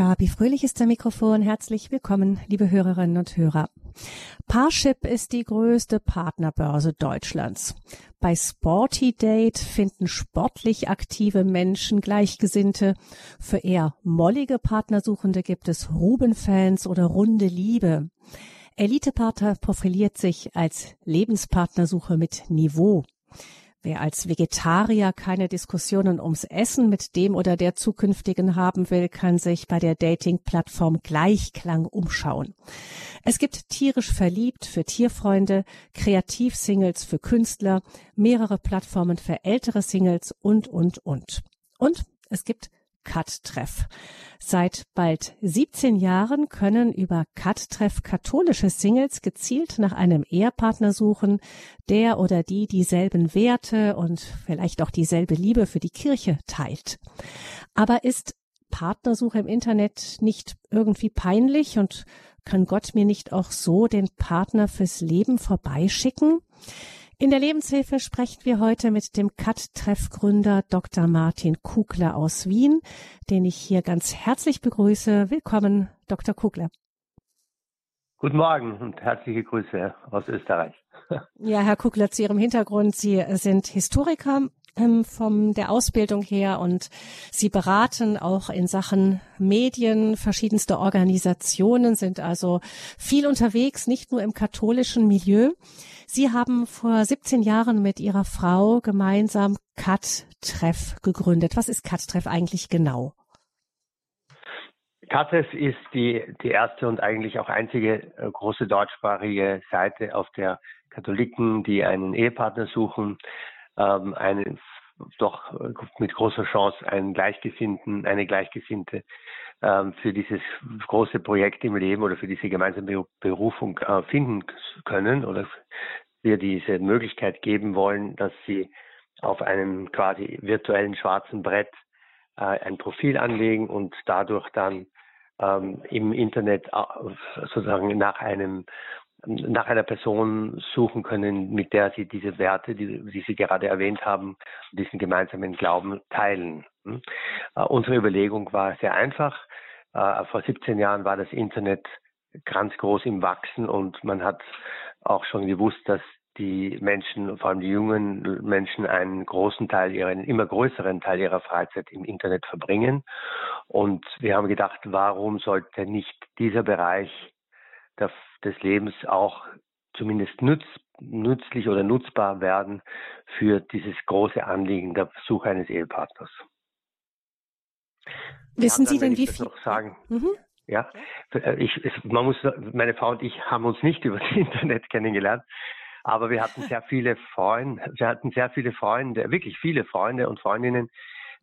Gabi Fröhlich ist am Mikrofon. Herzlich willkommen, liebe Hörerinnen und Hörer. Parship ist die größte Partnerbörse Deutschlands. Bei Sporty Date finden sportlich aktive Menschen Gleichgesinnte. Für eher mollige Partnersuchende gibt es Ruben-Fans oder runde Liebe. Elite-Partner profiliert sich als Lebenspartnersuche mit Niveau. Wer als Vegetarier keine Diskussionen ums Essen mit dem oder der zukünftigen haben will, kann sich bei der Dating-Plattform Gleichklang umschauen. Es gibt tierisch verliebt für Tierfreunde, Kreativ-Singles für Künstler, mehrere Plattformen für ältere Singles und, und, und. Und es gibt Cut-Treff. Seit bald 17 Jahren können über Cut-Treff katholische Singles gezielt nach einem Ehepartner suchen, der oder die dieselben Werte und vielleicht auch dieselbe Liebe für die Kirche teilt. Aber ist Partnersuche im Internet nicht irgendwie peinlich und kann Gott mir nicht auch so den Partner fürs Leben vorbeischicken? In der Lebenshilfe sprechen wir heute mit dem CAT-Treff-Gründer Dr. Martin Kugler aus Wien, den ich hier ganz herzlich begrüße. Willkommen, Dr. Kugler. Guten Morgen und herzliche Grüße aus Österreich. Ja, Herr Kugler, zu Ihrem Hintergrund. Sie sind Historiker ähm, von der Ausbildung her und Sie beraten auch in Sachen Medien verschiedenste Organisationen, sind also viel unterwegs, nicht nur im katholischen Milieu. Sie haben vor 17 Jahren mit Ihrer Frau gemeinsam Cut-Treff gegründet. Was ist Cut-Treff eigentlich genau? Cut-Treff ist die, die erste und eigentlich auch einzige äh, große deutschsprachige Seite, auf der Katholiken, die einen Ehepartner suchen, ähm, einen doch mit großer Chance einen Gleichgesinnten, eine Gleichgesinnte ähm, für dieses große Projekt im Leben oder für diese gemeinsame Berufung äh, finden können oder wir diese Möglichkeit geben wollen, dass sie auf einem quasi virtuellen schwarzen Brett äh, ein Profil anlegen und dadurch dann ähm, im Internet äh, sozusagen nach einem nach einer Person suchen können, mit der sie diese Werte, die, die Sie gerade erwähnt haben, diesen gemeinsamen Glauben teilen. Hm? Uh, unsere Überlegung war sehr einfach. Uh, vor 17 Jahren war das Internet ganz groß im Wachsen und man hat auch schon gewusst, dass die Menschen, vor allem die jungen Menschen, einen großen Teil ihrer, einen immer größeren Teil ihrer Freizeit im Internet verbringen. Und wir haben gedacht, warum sollte nicht dieser Bereich der, des Lebens auch zumindest nütz, nützlich oder nutzbar werden für dieses große Anliegen der Suche eines Ehepartners. Wissen Sie denn, wie viel? Noch sagen, mhm. Ja, äh, ich, man muss, meine Frau und ich haben uns nicht über das Internet kennengelernt, aber wir hatten sehr viele Freunde, wir hatten sehr viele Freunde, wirklich viele Freunde und Freundinnen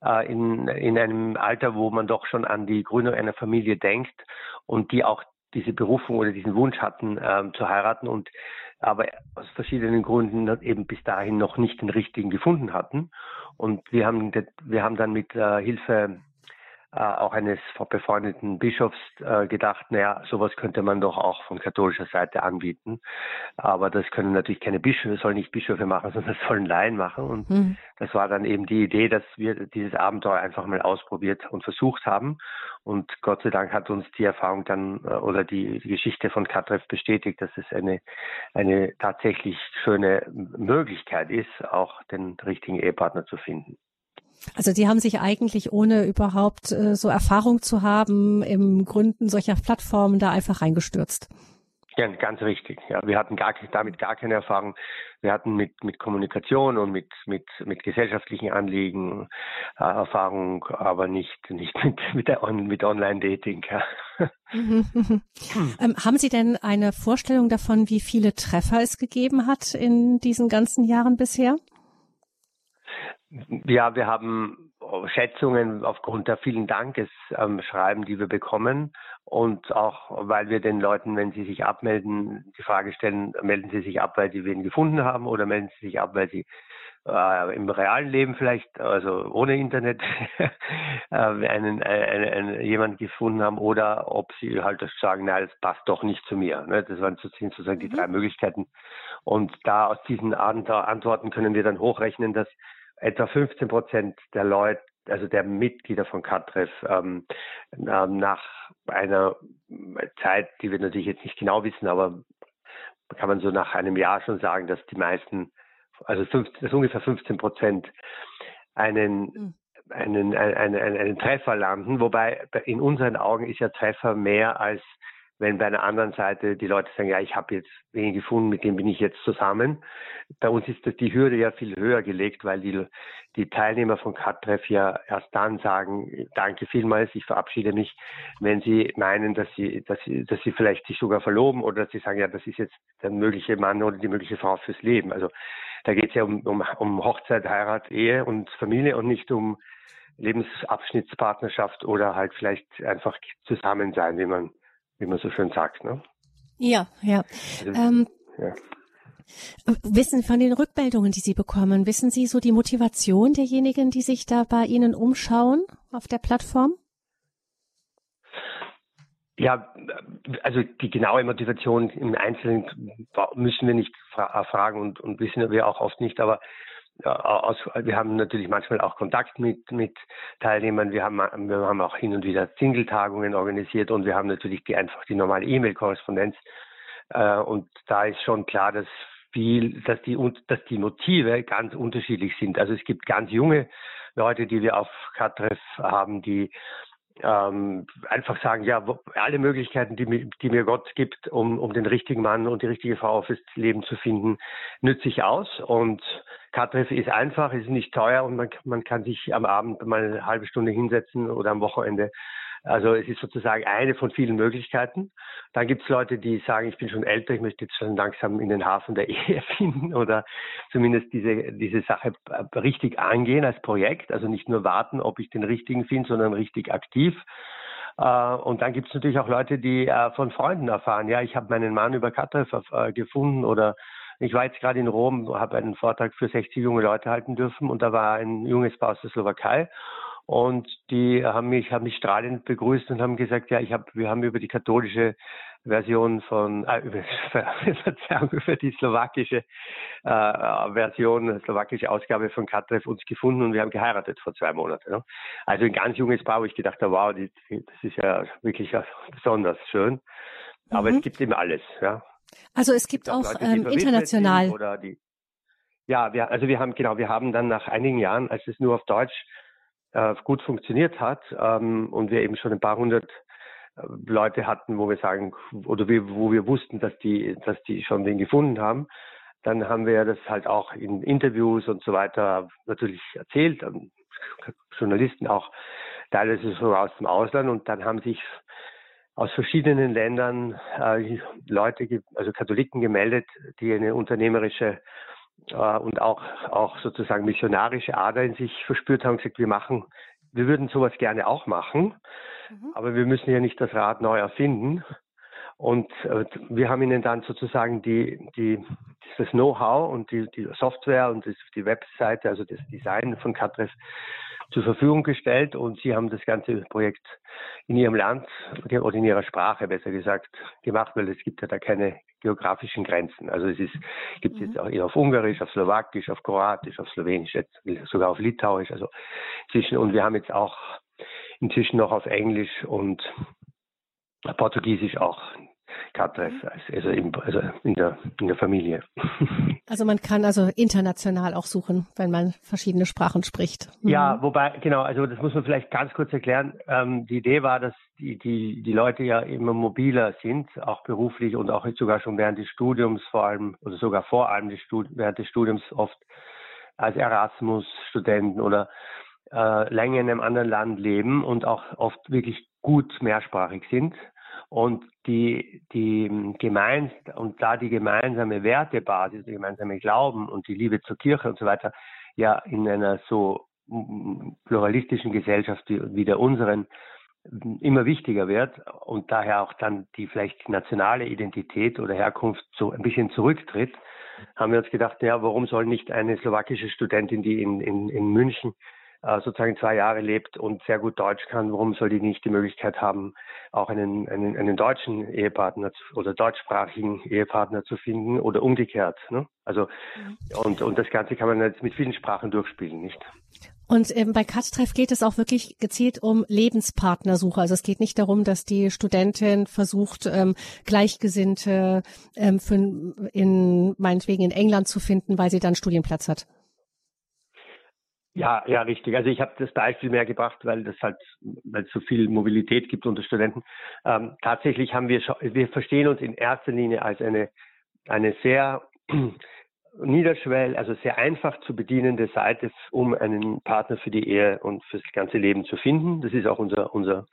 äh, in, in einem Alter, wo man doch schon an die Gründung einer Familie denkt und die auch diese Berufung oder diesen Wunsch hatten, ähm, zu heiraten und aber aus verschiedenen Gründen eben bis dahin noch nicht den richtigen gefunden hatten. Und wir haben, wir haben dann mit äh, Hilfe äh, auch eines befreundeten Bischofs äh, gedacht, naja, sowas könnte man doch auch von katholischer Seite anbieten. Aber das können natürlich keine Bischöfe, sollen nicht Bischöfe machen, sondern das sollen Laien machen. Und mhm. das war dann eben die Idee, dass wir dieses Abenteuer einfach mal ausprobiert und versucht haben. Und Gott sei Dank hat uns die Erfahrung dann äh, oder die, die Geschichte von Katreff bestätigt, dass es eine, eine tatsächlich schöne Möglichkeit ist, auch den richtigen Ehepartner zu finden. Also die haben sich eigentlich, ohne überhaupt äh, so Erfahrung zu haben, im Gründen solcher Plattformen da einfach reingestürzt. Ja, ganz richtig. Ja, wir hatten gar, damit gar keine Erfahrung. Wir hatten mit, mit Kommunikation und mit, mit, mit gesellschaftlichen Anliegen äh, Erfahrung, aber nicht, nicht mit, mit, der On, mit Online-Dating. Ja. Ähm, haben Sie denn eine Vorstellung davon, wie viele Treffer es gegeben hat in diesen ganzen Jahren bisher? Ja, wir haben Schätzungen aufgrund der vielen Dankesschreiben, die wir bekommen und auch weil wir den Leuten, wenn sie sich abmelden, die Frage stellen, melden sie sich ab, weil sie wen gefunden haben oder melden sie sich ab, weil sie äh, im realen Leben vielleicht, also ohne Internet, äh, einen, einen, einen, jemanden gefunden haben oder ob sie halt sagen, nein, das passt doch nicht zu mir. Ne? Das waren sozusagen die mhm. drei Möglichkeiten. Und da aus diesen Antworten können wir dann hochrechnen, dass etwa 15 Prozent der Leute also der Mitglieder von Katreff ähm, ähm, nach einer Zeit, die wir natürlich jetzt nicht genau wissen, aber kann man so nach einem Jahr schon sagen, dass die meisten, also 15, dass ungefähr 15 Prozent einen, mhm. einen, einen, einen, einen Treffer landen, wobei in unseren Augen ist ja Treffer mehr als wenn bei einer anderen Seite die Leute sagen, ja, ich habe jetzt wen gefunden, mit dem bin ich jetzt zusammen. Bei uns ist die Hürde ja viel höher gelegt, weil die, die Teilnehmer von CAT-Treff ja erst dann sagen, danke vielmals, ich verabschiede mich, wenn sie meinen, dass sie, dass sie, dass sie vielleicht sich sogar verloben oder dass sie sagen, ja, das ist jetzt der mögliche Mann oder die mögliche Frau fürs Leben. Also da geht es ja um, um, um Hochzeit, Heirat, Ehe und Familie und nicht um Lebensabschnittspartnerschaft oder halt vielleicht einfach zusammen sein, wie man wie man so schön sagt. Ne? Ja, ja. Also, ähm, ja. Wissen von den Rückmeldungen, die Sie bekommen, wissen Sie so die Motivation derjenigen, die sich da bei Ihnen umschauen auf der Plattform? Ja, also die genaue Motivation im Einzelnen müssen wir nicht fragen und, und wissen wir auch oft nicht, aber aus, wir haben natürlich manchmal auch Kontakt mit, mit Teilnehmern. Wir haben, wir haben auch hin und wieder Single-Tagungen organisiert und wir haben natürlich die, einfach die normale E-Mail-Korrespondenz. Äh, und da ist schon klar, dass viel, dass die, dass die Motive ganz unterschiedlich sind. Also es gibt ganz junge Leute, die wir auf Katreff haben, die ähm, einfach sagen, ja, alle Möglichkeiten, die, die, mir Gott gibt, um, um den richtigen Mann und die richtige Frau fürs Leben zu finden, nütze ich aus. Und Katreff ist einfach, ist nicht teuer und man, man kann sich am Abend mal eine halbe Stunde hinsetzen oder am Wochenende also es ist sozusagen eine von vielen Möglichkeiten. Dann gibt es Leute, die sagen, ich bin schon älter, ich möchte jetzt schon langsam in den Hafen der Ehe finden oder zumindest diese, diese Sache richtig angehen als Projekt. Also nicht nur warten, ob ich den richtigen finde, sondern richtig aktiv. Äh, und dann gibt es natürlich auch Leute, die äh, von Freunden erfahren, ja, ich habe meinen Mann über äh, gefunden oder ich war jetzt gerade in Rom, habe einen Vortrag für 60 junge Leute halten dürfen und da war ein junges Paar aus der Slowakei und die haben mich, haben mich strahlend begrüßt und haben gesagt, ja, ich habe, wir haben über die katholische Version von, äh, über, Verzeihung, über die slowakische äh, Version, slowakische Ausgabe von Katrev uns gefunden und wir haben geheiratet vor zwei Monaten. Ne? Also ein ganz junges Paar, wo ich gedacht habe, wow, die, das ist ja wirklich besonders schön. Aber mhm. es gibt eben alles, ja. Also es gibt, auch, Leute, ähm, international. Ja, wir, also wir haben, genau, wir haben dann nach einigen Jahren, als es nur auf Deutsch äh, gut funktioniert hat ähm, und wir eben schon ein paar hundert äh, Leute hatten, wo wir sagen, oder wir, wo wir wussten, dass die, dass die schon den gefunden haben, dann haben wir das halt auch in Interviews und so weiter natürlich erzählt, Journalisten auch teilweise sogar aus dem Ausland und dann haben sich aus verschiedenen Ländern äh, Leute, also Katholiken gemeldet, die eine unternehmerische äh, und auch, auch sozusagen missionarische Ader in sich verspürt haben und gesagt, wir machen, wir würden sowas gerne auch machen, mhm. aber wir müssen ja nicht das Rad neu erfinden. Und äh, wir haben ihnen dann sozusagen die, die, das Know-how und die, die Software und das, die Webseite, also das Design von Catres zur Verfügung gestellt und sie haben das ganze Projekt in ihrem Land oder in ihrer Sprache besser gesagt gemacht, weil es gibt ja da keine geografischen Grenzen. Also es ist, gibt es mhm. jetzt auch eher auf Ungarisch, auf Slowakisch, auf Kroatisch, auf Slowenisch, jetzt sogar auf Litauisch. Also zwischen und wir haben jetzt auch inzwischen noch auf Englisch und Portugiesisch auch Katreff, mhm. also, in, also in, der, in der Familie. Also man kann also international auch suchen, wenn man verschiedene Sprachen spricht. Mhm. Ja, wobei, genau, also das muss man vielleicht ganz kurz erklären. Ähm, die Idee war, dass die, die, die Leute ja immer mobiler sind, auch beruflich und auch sogar schon während des Studiums vor allem, oder sogar vor allem des Stud während des Studiums oft als Erasmus-Studenten oder äh, länger in einem anderen Land leben und auch oft wirklich gut mehrsprachig sind und die, die gemeins und da die gemeinsame Wertebasis, der gemeinsame Glauben und die Liebe zur Kirche und so weiter ja in einer so pluralistischen Gesellschaft wie der unseren immer wichtiger wird und daher auch dann die vielleicht nationale Identität oder Herkunft so ein bisschen zurücktritt, haben wir uns gedacht, ja, warum soll nicht eine slowakische Studentin, die in, in, in München sozusagen zwei Jahre lebt und sehr gut Deutsch kann, warum soll die nicht die Möglichkeit haben, auch einen, einen, einen deutschen Ehepartner oder deutschsprachigen Ehepartner zu finden oder umgekehrt. Ne? Also mhm. und, und das Ganze kann man jetzt mit vielen Sprachen durchspielen, nicht? Und ähm, bei Kattreff geht es auch wirklich gezielt um Lebenspartnersuche. Also es geht nicht darum, dass die Studentin versucht, ähm, Gleichgesinnte ähm, für in meinetwegen in England zu finden, weil sie dann Studienplatz hat. Ja, ja, richtig. Also ich habe das Beispiel mehr gebracht, weil das halt, weil es so viel Mobilität gibt unter Studenten. Ähm, tatsächlich haben wir, wir verstehen uns in erster Linie als eine, eine sehr niederschwell, also sehr einfach zu bedienende Seite, um einen Partner für die Ehe und fürs ganze Leben zu finden. Das ist auch unser, unser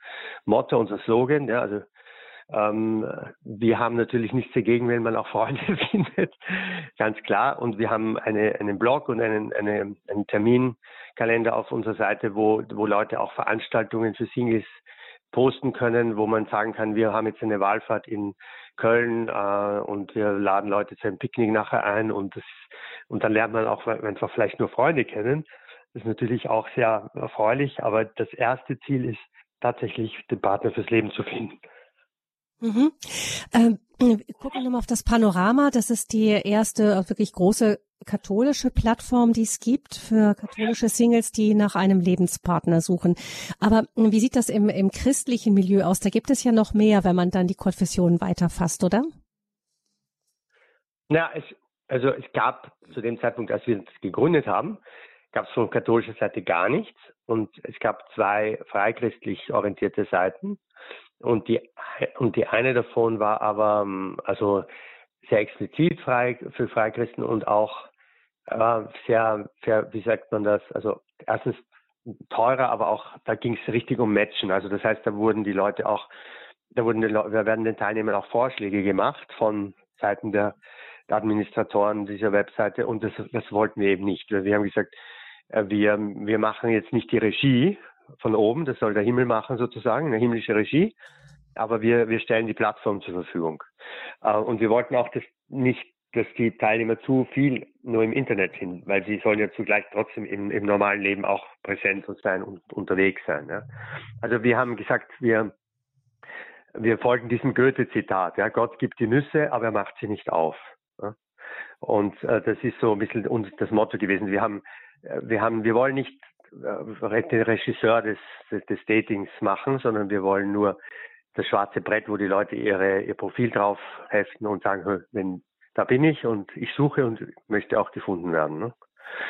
Motto, unser Slogan. Ja, also ähm, wir haben natürlich nichts dagegen, wenn man auch Freunde findet, ganz klar. Und wir haben eine, einen Blog und einen, eine, einen Terminkalender auf unserer Seite, wo, wo Leute auch Veranstaltungen für Singles posten können, wo man sagen kann, wir haben jetzt eine Wahlfahrt in Köln äh, und wir laden Leute zu einem Picknick nachher ein und das und dann lernt man auch einfach vielleicht nur Freunde kennen. Das ist natürlich auch sehr erfreulich, aber das erste Ziel ist tatsächlich den Partner fürs Leben zu finden. Mhm. Ähm, gucken wir nochmal auf das Panorama. Das ist die erste wirklich große katholische Plattform, die es gibt für katholische Singles, die nach einem Lebenspartner suchen. Aber wie sieht das im, im christlichen Milieu aus? Da gibt es ja noch mehr, wenn man dann die Konfession weiterfasst, oder? Ja, es, also es gab zu dem Zeitpunkt, als wir es gegründet haben, gab es von katholischer Seite gar nichts. Und es gab zwei freikristlich orientierte Seiten. Und die, und die eine davon war aber ähm, also sehr explizit frei für Freikristen und auch äh, sehr, sehr, wie sagt man das, also erstens teurer, aber auch da ging es richtig um Matchen. Also das heißt, da wurden die Leute auch, da wurden die Leute, da werden den Teilnehmern auch Vorschläge gemacht von Seiten der, der Administratoren dieser Webseite und das, das wollten wir eben nicht. Wir haben gesagt, äh, wir, wir machen jetzt nicht die Regie, von oben, das soll der Himmel machen sozusagen, eine himmlische Regie. Aber wir, wir stellen die Plattform zur Verfügung. Äh, und wir wollten auch das nicht, dass die Teilnehmer zu viel nur im Internet sind, weil sie sollen ja zugleich trotzdem im, im normalen Leben auch präsent sein und unterwegs sein. Ja. Also wir haben gesagt, wir, wir folgen diesem Goethe-Zitat. Ja, Gott gibt die Nüsse, aber er macht sie nicht auf. Ja. Und äh, das ist so ein bisschen das Motto gewesen. Wir haben, äh, wir haben, wir wollen nicht den Regisseur des, des Datings machen, sondern wir wollen nur das schwarze Brett, wo die Leute ihre, ihr Profil drauf heften und sagen, wenn da bin ich und ich suche und möchte auch gefunden werden. Ne?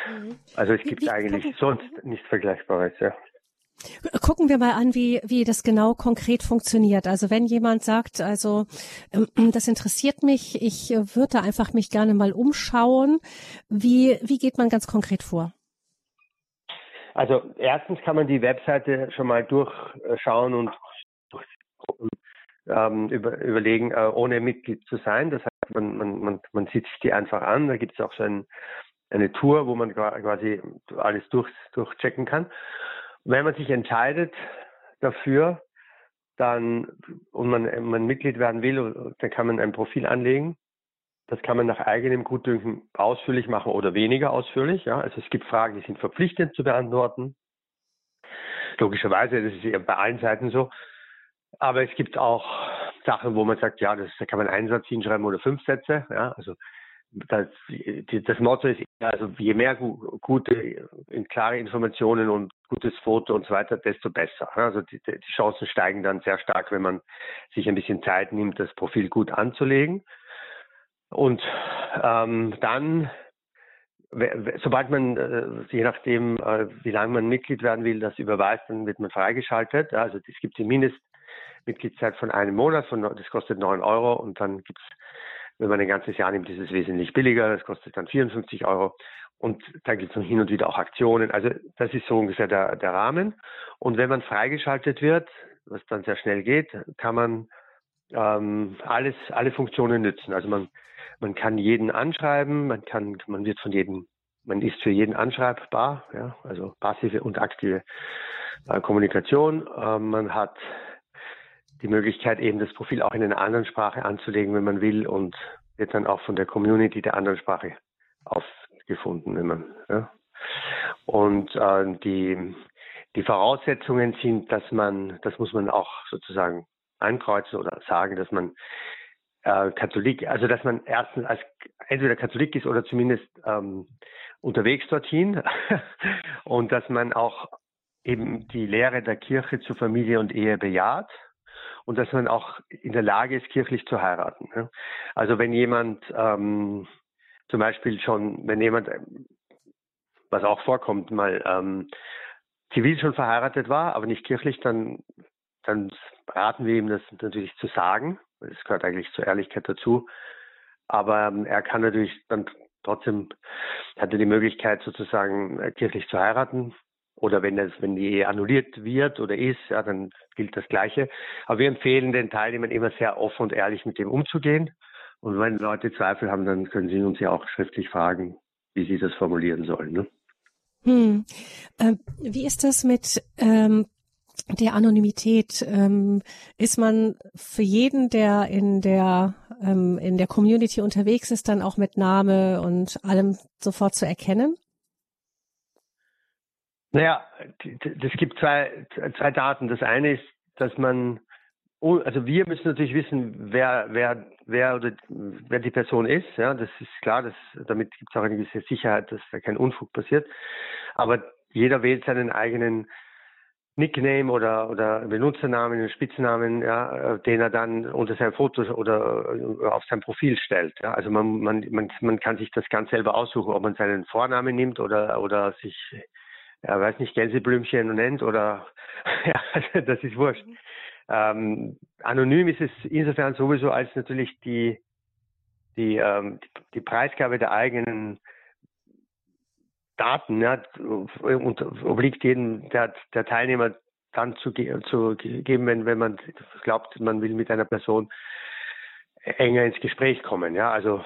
Mhm. Also es gibt wie, eigentlich gucken, sonst nichts Vergleichbares, ja. Gucken wir mal an, wie, wie das genau konkret funktioniert. Also wenn jemand sagt, also ähm, das interessiert mich, ich würde da einfach mich gerne mal umschauen, wie, wie geht man ganz konkret vor? Also erstens kann man die Webseite schon mal durchschauen und ähm, über, überlegen, äh, ohne Mitglied zu sein. Das heißt, man, man, man, man sieht sich die einfach an. Da gibt es auch so ein, eine Tour, wo man quasi alles durch, durchchecken kann. Wenn man sich entscheidet dafür, dann und man, man Mitglied werden will, dann kann man ein Profil anlegen das kann man nach eigenem Gutdünken ausführlich machen oder weniger ausführlich. Ja. Also es gibt Fragen, die sind verpflichtend zu beantworten. Logischerweise, das ist bei allen Seiten so. Aber es gibt auch Sachen, wo man sagt, ja, das, da kann man einen Satz hinschreiben oder fünf Sätze. Ja. Also das, das Motto ist, also je mehr gute, klare Informationen und gutes Foto und so weiter, desto besser. Also die, die Chancen steigen dann sehr stark, wenn man sich ein bisschen Zeit nimmt, das Profil gut anzulegen. Und ähm, dann, sobald man, äh, je nachdem, äh, wie lange man Mitglied werden will, das überweist, dann wird man freigeschaltet. Also es gibt die Mindestmitgliedszeit von einem Monat, von, das kostet 9 Euro und dann gibt es, wenn man ein ganzes Jahr nimmt, ist es wesentlich billiger, das kostet dann 54 Euro. Und da gibt es hin und wieder auch Aktionen. Also das ist so ungefähr der, der Rahmen. Und wenn man freigeschaltet wird, was dann sehr schnell geht, kann man ähm, alles, alle Funktionen nützen. Also man man kann jeden anschreiben, man kann, man wird von jedem, man ist für jeden anschreibbar, ja, also passive und aktive äh, Kommunikation. Äh, man hat die Möglichkeit, eben das Profil auch in einer anderen Sprache anzulegen, wenn man will, und wird dann auch von der Community der anderen Sprache aufgefunden, wenn man. Ja. Und äh, die, die Voraussetzungen sind, dass man, das muss man auch sozusagen ankreuzen oder sagen, dass man äh, Katholik, also dass man erstens als entweder Katholik ist oder zumindest ähm, unterwegs dorthin und dass man auch eben die Lehre der Kirche zu Familie und Ehe bejaht und dass man auch in der Lage ist, kirchlich zu heiraten. Ne? Also wenn jemand ähm, zum Beispiel schon, wenn jemand, was auch vorkommt, mal ähm, zivil schon verheiratet war, aber nicht kirchlich, dann, dann raten wir ihm das natürlich zu sagen. Das gehört eigentlich zur Ehrlichkeit dazu. Aber ähm, er kann natürlich dann trotzdem, hat er die Möglichkeit sozusagen äh, kirchlich zu heiraten. Oder wenn das, wenn die Ehe annulliert wird oder ist, ja, dann gilt das Gleiche. Aber wir empfehlen den Teilnehmern immer sehr offen und ehrlich mit dem umzugehen. Und wenn Leute Zweifel haben, dann können sie uns ja auch schriftlich fragen, wie sie das formulieren sollen. Ne? Hm. Äh, wie ist das mit ähm, der Anonymität? Ähm, ist man für jeden, der in der ähm, in der Community unterwegs ist, dann auch mit Name und allem sofort zu erkennen? Naja, es gibt zwei, zwei Daten. Das eine ist, dass man, oh, also wir müssen natürlich wissen, wer, wer, wer oder wer die Person ist. Ja, das ist klar. Das, damit gibt es auch eine gewisse Sicherheit, dass da kein Unfug passiert. Aber jeder wählt seinen eigenen Nickname oder, oder Benutzernamen, Spitznamen, ja, den er dann unter sein Foto oder auf sein Profil stellt. Ja. Also man, man, man, man kann sich das ganz selber aussuchen, ob man seinen Vornamen nimmt oder, oder sich ja, weiß nicht, Gänseblümchen nennt oder ja, das ist wurscht. Mhm. Ähm, anonym ist es insofern sowieso, als natürlich die, die, ähm, die Preisgabe der eigenen Daten ja, und obliegt jedem der, der Teilnehmer dann zu, zu geben, wenn, wenn man glaubt, man will mit einer Person enger ins Gespräch kommen. Ja, also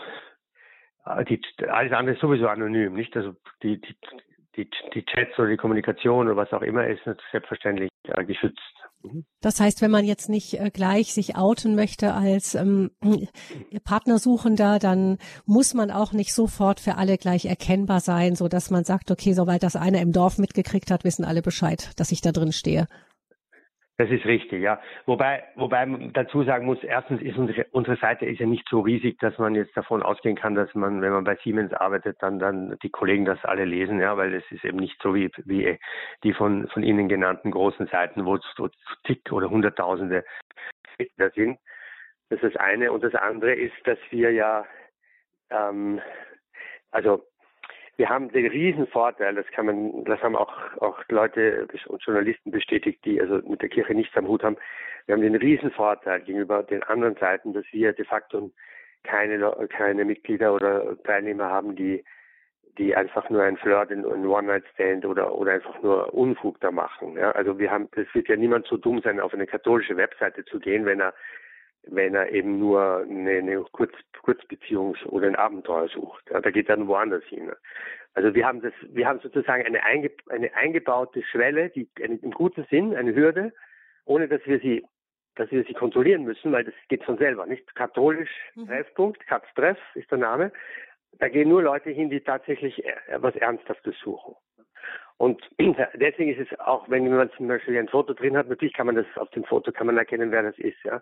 äh, die, alles andere ist sowieso anonym, nicht? Also die, die, die, die Chats oder die Kommunikation oder was auch immer ist selbstverständlich äh, geschützt. Mhm. Das heißt, wenn man jetzt nicht äh, gleich sich outen möchte als ähm, Partnersuchender, dann muss man auch nicht sofort für alle gleich erkennbar sein, so dass man sagt, okay, soweit das einer im Dorf mitgekriegt hat, wissen alle Bescheid, dass ich da drin stehe. Das ist richtig, ja. Wobei, wobei man dazu sagen muss, erstens ist unsere, unsere Seite ist ja nicht so riesig, dass man jetzt davon ausgehen kann, dass man, wenn man bei Siemens arbeitet, dann, dann die Kollegen das alle lesen, ja, weil es ist eben nicht so wie, wie die von, von Ihnen genannten großen Seiten, wo so zig oder hunderttausende da sind. Das ist das eine. Und das andere ist, dass wir ja, ähm, also wir haben den riesen Vorteil, das kann man, das haben auch, auch Leute und Journalisten bestätigt, die also mit der Kirche nichts am Hut haben. Wir haben den riesen Vorteil gegenüber den anderen Seiten, dass wir de facto keine, keine Mitglieder oder Teilnehmer haben, die, die einfach nur ein Flirt, ein One-Night-Stand oder, oder einfach nur Unfug da machen. Ja, also wir haben, es wird ja niemand so dumm sein, auf eine katholische Webseite zu gehen, wenn er wenn er eben nur eine, eine Kurz, Kurzbeziehung oder ein Abenteuer sucht. Ja, da geht er dann woanders hin. Also wir haben das, wir haben sozusagen eine, einge, eine eingebaute Schwelle, die im guten Sinn, eine Hürde, ohne dass wir sie, dass wir sie kontrollieren müssen, weil das geht von selber, nicht? Katholisch mhm. Treffpunkt, Katz Treff ist der Name. Da gehen nur Leute hin, die tatsächlich äh, was Ernsthaftes suchen. Und deswegen ist es auch, wenn man zum Beispiel ein Foto drin hat, natürlich kann man das auf dem Foto kann man erkennen, wer das ist, ja.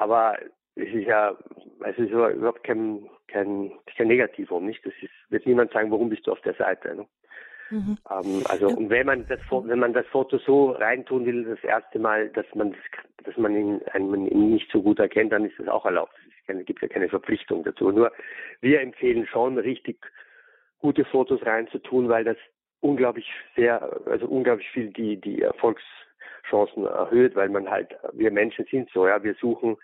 Aber es ist ja, es ist überhaupt kein, kein, kein Negativum, nicht? Das ist, wird niemand sagen, warum bist du auf der Seite, ne? Mhm. Ähm, also und wenn man das wenn man das Foto so reintun will, das erste Mal, dass man dass man ihn, einen, ihn nicht so gut erkennt, dann ist das auch erlaubt. Es gibt ja keine Verpflichtung dazu. Nur wir empfehlen schon richtig gute Fotos reinzutun, weil das unglaublich sehr, also unglaublich viel die die Erfolgschancen erhöht, weil man halt wir Menschen sind so, ja, wir suchen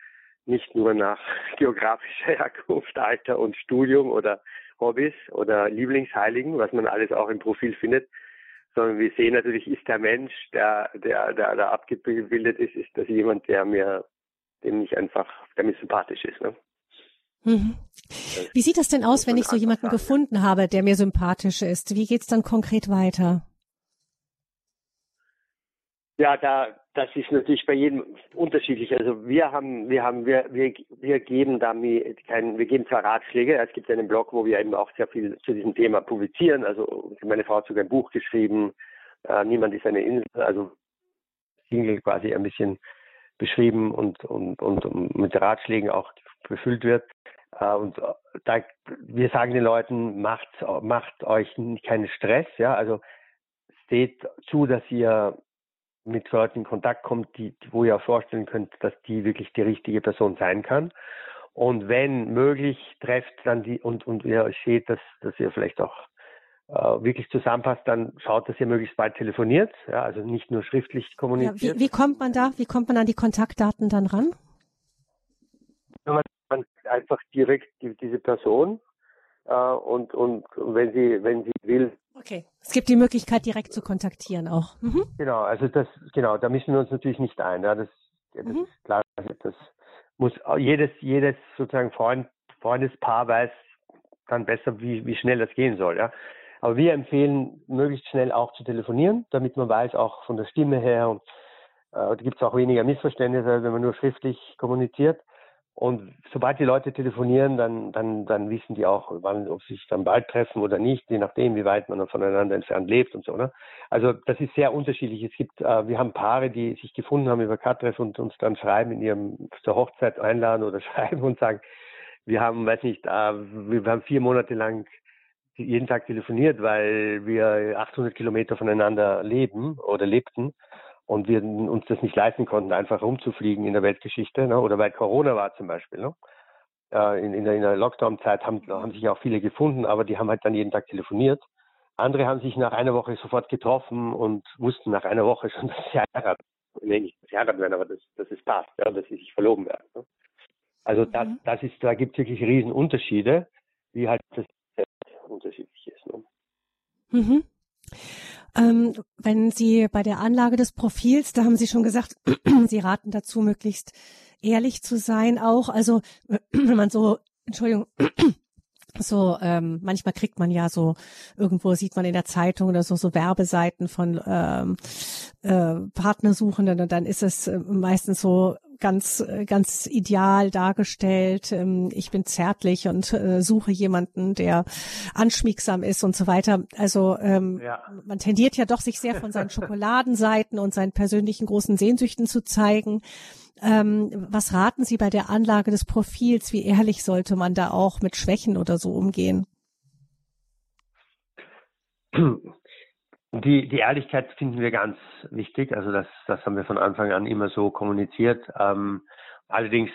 nicht nur nach geografischer Herkunft, Alter und Studium oder Hobbys oder Lieblingsheiligen, was man alles auch im Profil findet, sondern wir sehen natürlich, ist der Mensch, der, der, der da abgebildet ist, ist das jemand, der mir, dem ich einfach, der mir sympathisch ist. Ne? Mhm. Wie sieht das denn aus, wenn ich so jemanden gefunden habe, der mir sympathisch ist? Wie geht's dann konkret weiter? Ja, da das ist natürlich bei jedem unterschiedlich. Also wir haben, wir haben, wir, wir, wir geben da kein, wir geben zwar Ratschläge. Es gibt einen Blog, wo wir eben auch sehr viel zu diesem Thema publizieren. Also meine Frau hat sogar ein Buch geschrieben. Äh, Niemand ist eine Insel. Also Single quasi ein bisschen beschrieben und, und, und mit Ratschlägen auch befüllt wird. Äh, und da, wir sagen den Leuten, macht, macht euch keinen Stress, ja, also seht zu, dass ihr mit Leuten in Kontakt kommt, die, wo ihr vorstellen könnt, dass die wirklich die richtige Person sein kann. Und wenn möglich, trefft dann die und, und ihr seht, dass, dass ihr vielleicht auch äh, wirklich zusammenpasst, dann schaut, dass ihr möglichst bald telefoniert, ja, also nicht nur schriftlich kommuniziert. Ja, wie, wie kommt man da, wie kommt man an die Kontaktdaten dann ran? Man, man einfach direkt die, diese Person äh, und, und wenn sie, wenn sie will. Okay. Es gibt die Möglichkeit, direkt zu kontaktieren auch. Mhm. Genau, also das, genau, da mischen wir uns natürlich nicht ein. Ja, das, ja, das mhm. ist klar, das muss jedes, jedes sozusagen Freund, Freundespaar weiß dann besser, wie, wie schnell das gehen soll. Ja. Aber wir empfehlen, möglichst schnell auch zu telefonieren, damit man weiß, auch von der Stimme her und äh, da gibt es auch weniger Missverständnisse, wenn man nur schriftlich kommuniziert. Und sobald die Leute telefonieren, dann, dann, dann wissen die auch, wann, ob sie sich dann bald treffen oder nicht, je nachdem, wie weit man voneinander entfernt lebt und so. Ne? Also das ist sehr unterschiedlich. Es gibt, äh, wir haben Paare, die sich gefunden haben über Katreff und uns dann schreiben, in ihrem zur Hochzeit einladen oder schreiben und sagen, wir haben, weiß nicht, äh, wir haben vier Monate lang jeden Tag telefoniert, weil wir 800 Kilometer voneinander leben oder lebten und wir uns das nicht leisten konnten, einfach rumzufliegen in der Weltgeschichte, ne? oder weil Corona war zum Beispiel. Ne? Äh, in, in, der, der Lockdown-Zeit haben, haben sich auch viele gefunden, aber die haben halt dann jeden Tag telefoniert. Andere haben sich nach einer Woche sofort getroffen und wussten nach einer Woche schon, dass sie heiraten. Nee, nicht, dass sie heiraten werden, aber dass, dass es passt, ja, dass sie sich verloben werden. Ne? Also das, mhm. das ist, da gibt es wirklich riesen Unterschiede, wie halt das unterschiedlich ist. Ne? Mhm. Ähm, wenn Sie bei der Anlage des Profils, da haben Sie schon gesagt, Sie raten dazu, möglichst ehrlich zu sein auch. Also wenn man so, Entschuldigung, so ähm, manchmal kriegt man ja so irgendwo sieht man in der Zeitung oder so so Werbeseiten von ähm, äh, Partnersuchenden und dann ist es äh, meistens so ganz, äh, ganz ideal dargestellt. Ähm, ich bin zärtlich und äh, suche jemanden, der anschmiegsam ist und so weiter. Also ähm, ja. man tendiert ja doch, sich sehr von seinen Schokoladenseiten und seinen persönlichen großen Sehnsüchten zu zeigen. Ähm, was raten Sie bei der Anlage des Profils? Wie ehrlich sollte man da auch mit Schwächen oder so umgehen? Die, die Ehrlichkeit finden wir ganz wichtig. Also das, das haben wir von Anfang an immer so kommuniziert. Ähm, allerdings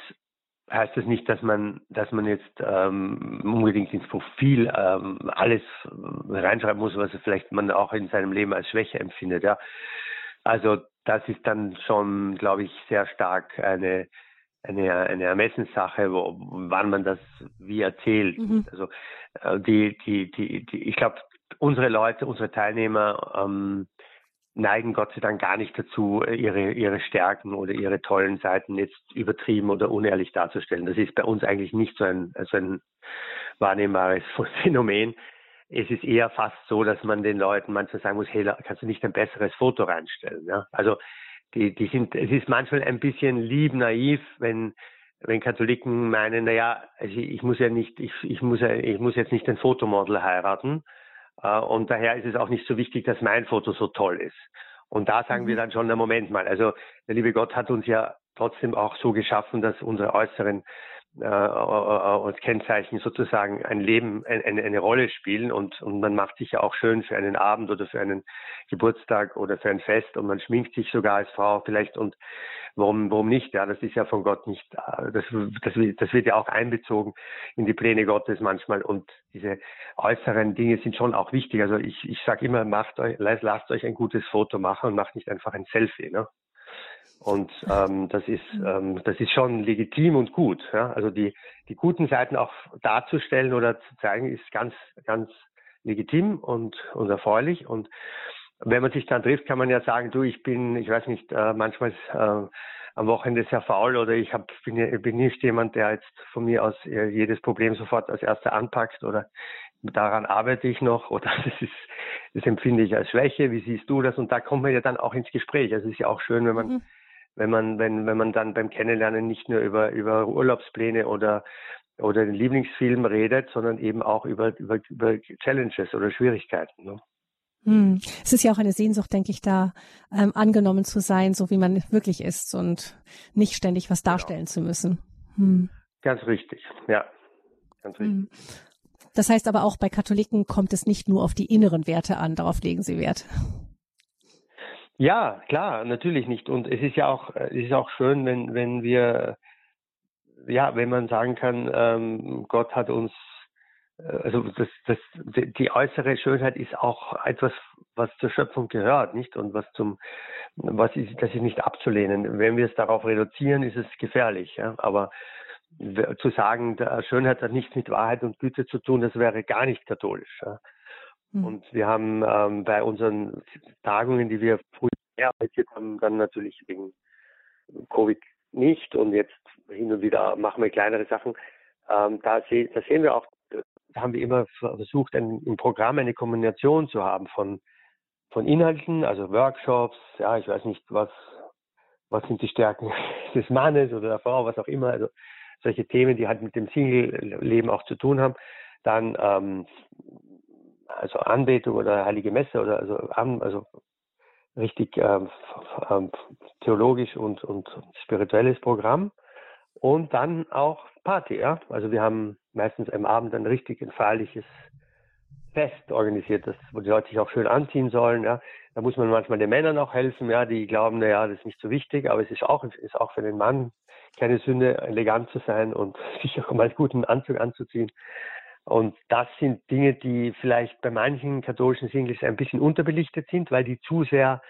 heißt das nicht, dass man, dass man jetzt ähm, unbedingt ins Profil ähm, alles reinschreiben muss, was vielleicht man auch in seinem Leben als Schwäche empfindet. Ja, also das ist dann schon, glaube ich, sehr stark eine eine, eine Ermessenssache, wo, wann man das wie erzählt. Mhm. Also äh, die, die, die, die, ich glaube, unsere Leute, unsere Teilnehmer ähm, neigen Gott sei Dank gar nicht dazu, ihre, ihre Stärken oder ihre tollen Seiten jetzt übertrieben oder unehrlich darzustellen. Das ist bei uns eigentlich nicht so ein, so ein wahrnehmbares Phänomen. Es ist eher fast so, dass man den Leuten manchmal sagen muss, hey, kannst du nicht ein besseres Foto reinstellen? Ja? Also die, die sind, es ist manchmal ein bisschen lieb naiv, wenn wenn Katholiken meinen, naja, also ich muss ja nicht, ich, ich muss ja, ich muss jetzt nicht ein Fotomodel heiraten, und daher ist es auch nicht so wichtig, dass mein Foto so toll ist. Und da sagen wir mhm. dann schon, na Moment mal, also der liebe Gott hat uns ja trotzdem auch so geschaffen, dass unsere äußeren äh, als Kennzeichen sozusagen ein Leben, eine, eine Rolle spielen und, und man macht sich ja auch schön für einen Abend oder für einen Geburtstag oder für ein Fest und man schminkt sich sogar als Frau vielleicht und warum, warum nicht? Ja, das ist ja von Gott nicht, äh, das, das, das wird ja auch einbezogen in die Pläne Gottes manchmal und diese äußeren Dinge sind schon auch wichtig. Also ich, ich sage immer, macht euch, lasst euch ein gutes Foto machen und macht nicht einfach ein Selfie. Ne? Und ähm, das ist ähm, das ist schon legitim und gut. Ja? Also die die guten Seiten auch darzustellen oder zu zeigen ist ganz ganz legitim und und erfreulich. Und wenn man sich dann trifft, kann man ja sagen, du, ich bin, ich weiß nicht, äh, manchmal äh, am Wochenende sehr faul oder ich hab, bin, bin nicht jemand, der jetzt von mir aus äh, jedes Problem sofort als erster anpackt oder daran arbeite ich noch oder das ist, das empfinde ich als Schwäche. Wie siehst du das? Und da kommt man ja dann auch ins Gespräch. Also es ist ja auch schön, wenn man mhm wenn man, wenn, wenn man dann beim Kennenlernen nicht nur über, über Urlaubspläne oder, oder den Lieblingsfilm redet, sondern eben auch über, über, über Challenges oder Schwierigkeiten. Ne? Hm. Es ist ja auch eine Sehnsucht, denke ich, da ähm, angenommen zu sein, so wie man wirklich ist und nicht ständig was genau. darstellen genau. zu müssen. Hm. Ganz richtig, ja. Ganz richtig. Hm. Das heißt aber auch bei Katholiken kommt es nicht nur auf die inneren Werte an, darauf legen Sie Wert. Ja, klar, natürlich nicht. Und es ist ja auch, es ist auch schön, wenn, wenn wir, ja, wenn man sagen kann, ähm, Gott hat uns also das, das, die äußere Schönheit ist auch etwas, was zur Schöpfung gehört, nicht? Und was zum, was ist, das ist nicht abzulehnen. Wenn wir es darauf reduzieren, ist es gefährlich. Ja? Aber zu sagen, Schönheit hat nichts mit Wahrheit und Güte zu tun, das wäre gar nicht katholisch. Mhm. Und wir haben ähm, bei unseren Tagungen, die wir früher erarbeitet haben, dann natürlich wegen Covid nicht und jetzt hin und wieder machen wir kleinere Sachen. Ähm, da, seh, da sehen wir auch haben wir immer versucht, ein, im Programm eine Kombination zu haben von, von Inhalten, also Workshops, ja, ich weiß nicht, was, was sind die Stärken des Mannes oder der Frau, was auch immer, also solche Themen, die halt mit dem Single-Leben auch zu tun haben. Dann ähm, also Anbetung oder Heilige Messe oder also, also richtig ähm, ähm, theologisch und, und spirituelles Programm. Und dann auch Party, ja. Also wir haben meistens am Abend ein richtig ein feierliches Fest organisiert, das, wo die Leute sich auch schön anziehen sollen, ja. Da muss man manchmal den Männern auch helfen, ja, die glauben, na ja, das ist nicht so wichtig, aber es ist auch, ist auch für den Mann keine Sünde, elegant zu sein und sich auch mal einen guten Anzug anzuziehen. Und das sind Dinge, die vielleicht bei manchen katholischen Singles ein bisschen unterbelichtet sind, weil die zu sehr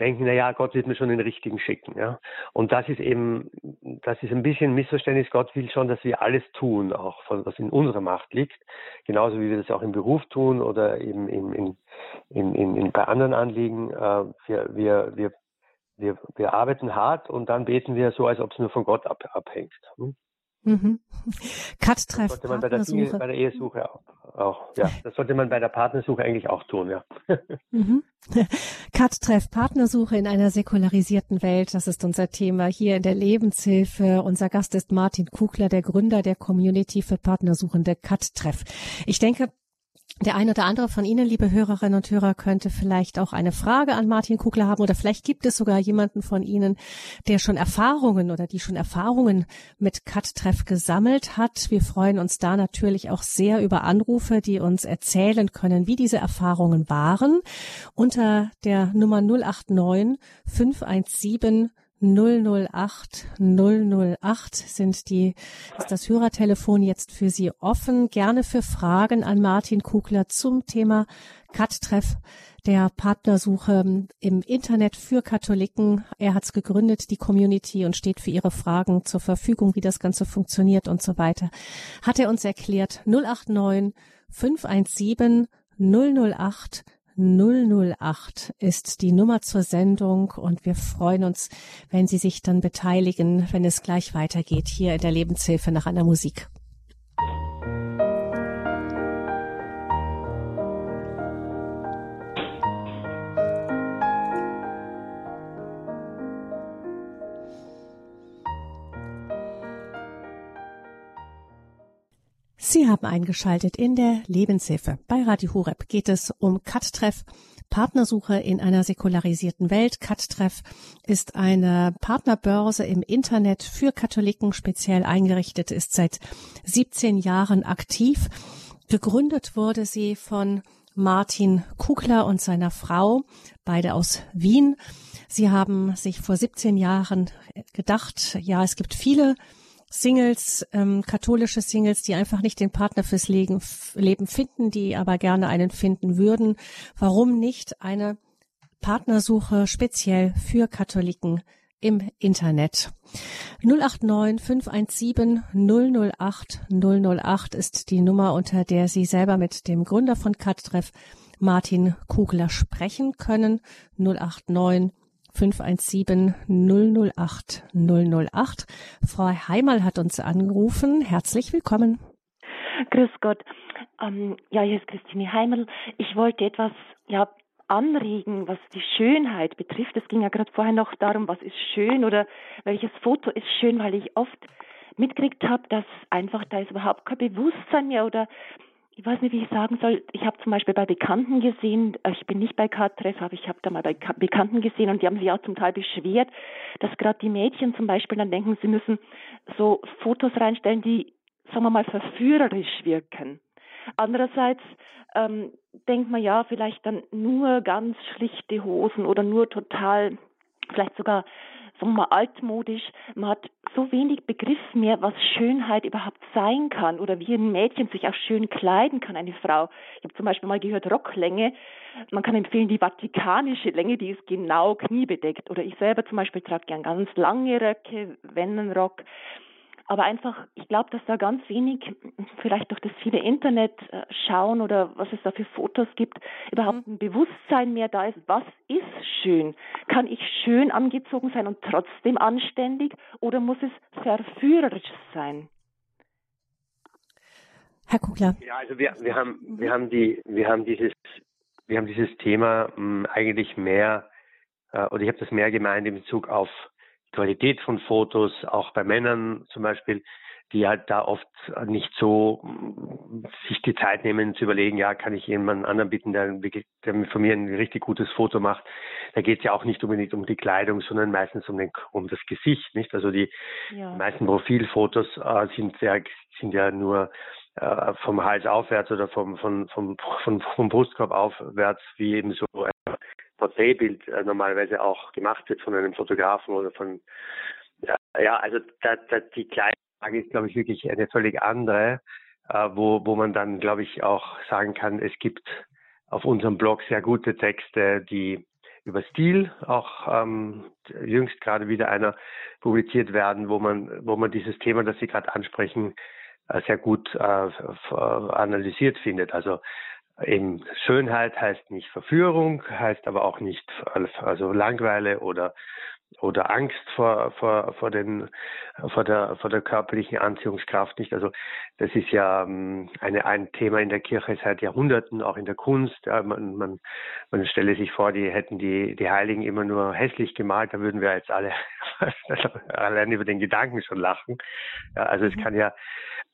denken, na ja, Gott wird mir schon den richtigen schicken. Ja? Und das ist eben, das ist ein bisschen Missverständnis. Gott will schon, dass wir alles tun, auch von, was in unserer Macht liegt. Genauso wie wir das auch im Beruf tun oder eben in, in, in, in, in bei anderen Anliegen. Äh, wir, wir, wir, wir, wir arbeiten hart und dann beten wir so, als ob es nur von Gott ab, abhängt. Hm? Mhm. Cut-Treff, sollte man bei der, Single, bei der Ehesuche auch, auch, ja, das sollte man bei der Partnersuche eigentlich auch tun, ja. Mhm. Cut-Treff, Partnersuche in einer säkularisierten Welt, das ist unser Thema hier in der Lebenshilfe. Unser Gast ist Martin Kugler, der Gründer der Community für Partnersuchende Cut-Treff. Ich denke, der eine oder andere von Ihnen, liebe Hörerinnen und Hörer, könnte vielleicht auch eine Frage an Martin Kugler haben oder vielleicht gibt es sogar jemanden von Ihnen, der schon Erfahrungen oder die schon Erfahrungen mit Cut-Treff gesammelt hat. Wir freuen uns da natürlich auch sehr über Anrufe, die uns erzählen können, wie diese Erfahrungen waren. Unter der Nummer 089 517 008 008 sind die, ist das Hörertelefon jetzt für Sie offen. Gerne für Fragen an Martin Kugler zum Thema Cut-Treff der Partnersuche im Internet für Katholiken. Er hat es gegründet, die Community, und steht für Ihre Fragen zur Verfügung, wie das Ganze funktioniert und so weiter. Hat er uns erklärt 089 517 008 008 ist die Nummer zur Sendung und wir freuen uns, wenn Sie sich dann beteiligen, wenn es gleich weitergeht hier in der Lebenshilfe nach einer Musik. Sie haben eingeschaltet in der Lebenshilfe. Bei Radio Horeb geht es um Cut-Treff, Partnersuche in einer säkularisierten Welt. Cut-Treff ist eine Partnerbörse im Internet für Katholiken speziell eingerichtet, ist seit 17 Jahren aktiv. Gegründet wurde sie von Martin Kugler und seiner Frau, beide aus Wien. Sie haben sich vor 17 Jahren gedacht, ja, es gibt viele Singles, ähm, katholische Singles, die einfach nicht den Partner fürs Leben, Leben finden, die aber gerne einen finden würden. Warum nicht eine Partnersuche speziell für Katholiken im Internet? 089 517 008 008 ist die Nummer, unter der Sie selber mit dem Gründer von Kattreff Martin Kugler sprechen können. 089 517 008 008. Frau Heimal hat uns angerufen. Herzlich willkommen. Grüß Gott. Ähm, ja, hier ist Christine Heimal. Ich wollte etwas ja, anregen, was die Schönheit betrifft. Es ging ja gerade vorher noch darum, was ist schön oder welches Foto ist schön, weil ich oft mitgekriegt habe, dass einfach da ist überhaupt kein Bewusstsein mehr oder ich weiß nicht, wie ich sagen soll. Ich habe zum Beispiel bei Bekannten gesehen, äh, ich bin nicht bei K-Treff, aber ich habe da mal bei Bekannten gesehen und die haben sich auch zum Teil beschwert, dass gerade die Mädchen zum Beispiel dann denken, sie müssen so Fotos reinstellen, die, sagen wir mal, verführerisch wirken. Andererseits ähm, denkt man ja vielleicht dann nur ganz schlichte Hosen oder nur total, vielleicht sogar sagen wir mal, altmodisch. Man hat so wenig Begriff mehr, was Schönheit überhaupt sein kann oder wie ein Mädchen sich auch schön kleiden kann, eine Frau. Ich habe zum Beispiel mal gehört, Rocklänge. Man kann empfehlen, die vatikanische Länge, die ist genau kniebedeckt. Oder ich selber zum Beispiel trage gern ganz lange Röcke, Wennenrock. Aber einfach, ich glaube, dass da ganz wenig, vielleicht durch das viele Internet äh, schauen oder was es da für Fotos gibt, überhaupt mhm. ein Bewusstsein mehr da ist, was ist schön? Kann ich schön angezogen sein und trotzdem anständig oder muss es verführerisch sein? Herr Kugler. Ja, also wir, wir haben, wir haben die, wir haben dieses, wir haben dieses Thema mh, hm, eigentlich mehr, äh, oder ich habe das mehr gemeint in Bezug auf Qualität von Fotos, auch bei Männern zum Beispiel, die halt da oft nicht so sich die Zeit nehmen zu überlegen, ja, kann ich jemanden anderen bitten, der, der von mir ein richtig gutes Foto macht. Da geht es ja auch nicht unbedingt um die Kleidung, sondern meistens um, den, um das Gesicht, nicht? Also die ja. meisten Profilfotos äh, sind ja sind ja nur äh, vom Hals aufwärts oder vom, vom, vom, vom, vom Brustkorb aufwärts, wie eben so Porträtbild äh, normalerweise auch gemacht wird von einem Fotografen oder von ja, also da, da, die kleine Frage ist, glaube ich, wirklich eine völlig andere, äh, wo, wo man dann, glaube ich, auch sagen kann, es gibt auf unserem Blog sehr gute Texte, die über Stil auch ähm, jüngst gerade wieder einer publiziert werden, wo man, wo man dieses Thema, das Sie gerade ansprechen, äh, sehr gut äh, analysiert findet. Also Eben Schönheit heißt nicht Verführung, heißt aber auch nicht also Langweile oder oder Angst vor vor vor den vor der vor der körperlichen Anziehungskraft nicht. Also das ist ja ähm, eine ein Thema in der Kirche seit Jahrhunderten, auch in der Kunst. Ja, man, man man stelle sich vor, die hätten die die Heiligen immer nur hässlich gemalt, da würden wir jetzt alle allein über den Gedanken schon lachen. Ja, also es mhm. kann ja